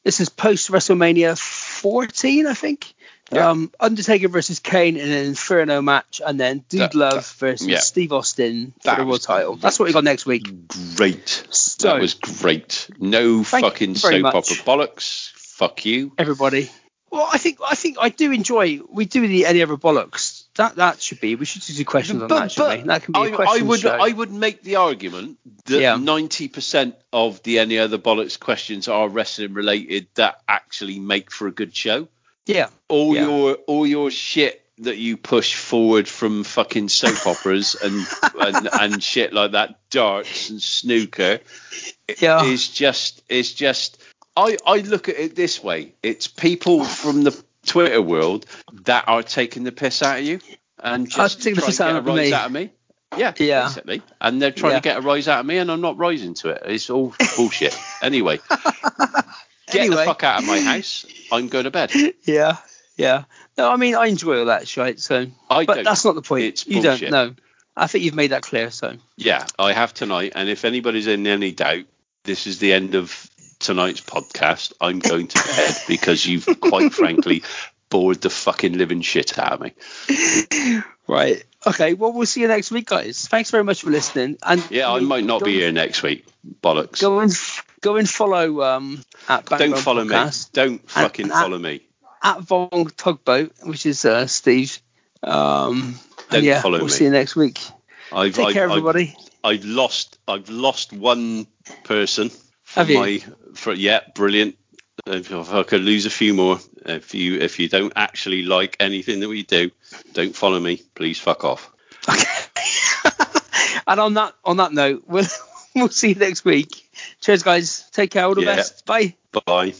this is post WrestleMania 14, I think. Yeah. Um, Undertaker versus Kane in an Inferno match, and then Dude That- Love that- versus yeah. Steve Austin for That the world title. That's what we got next week. Great. So- that was great. No fucking soap much. opera bollocks. Fuck you. Everybody. Well, I think I think I do enjoy. We do the any other bollocks. That that should be. We should do questions on that. Should? That can be a I, question I would show. I would make the argument that Yeah. ninety percent of the any other bollocks questions are wrestling related that actually make for a good show. yeah. All Yeah. your all your shit that you push forward from fucking soap operas and, and and shit like that, darts and snooker, Yeah. is just is just I I look at it this way. It's people from the Twitter world that are taking the piss out of you and just trying to get out a rise me. out of me. Yeah, Yeah. basically. And they're trying Yeah. to get a rise out of me and I'm not rising to it. It's all bullshit. anyway. Get Anyway. the fuck out of my house. I'm going to bed. Yeah. Yeah. No, I mean I enjoy all that shit. So, I but don't. that's not the point. It's you bullshit. don't know. I think you've made that clear. So, Yeah, I have tonight. And if anybody's in any doubt, this is the end of tonight's podcast. I'm going to bed because you've quite frankly bored the fucking living shit out of me. right. Okay. Well, we'll see you next week, guys. Thanks very much for listening. And Yeah, I might not be and- here next week. Bollocks. Go and go and follow um at Don't Backbone follow Podcast, me. Don't fucking and- follow me. at Vong Tugboat, which is uh, Steve. Um, Don't yeah, follow we'll me. see you next week. I've, Take I've, care, I've- everybody. I've lost. I've lost one person. For Have you? My, for yeah, brilliant. If, if I could lose a few more, if you if you don't actually like anything that we do, don't follow me. Please fuck off. Okay. and on that on that note, we'll we'll see you next week. Cheers, guys. Take care. All the Yeah. best. Bye. Bye.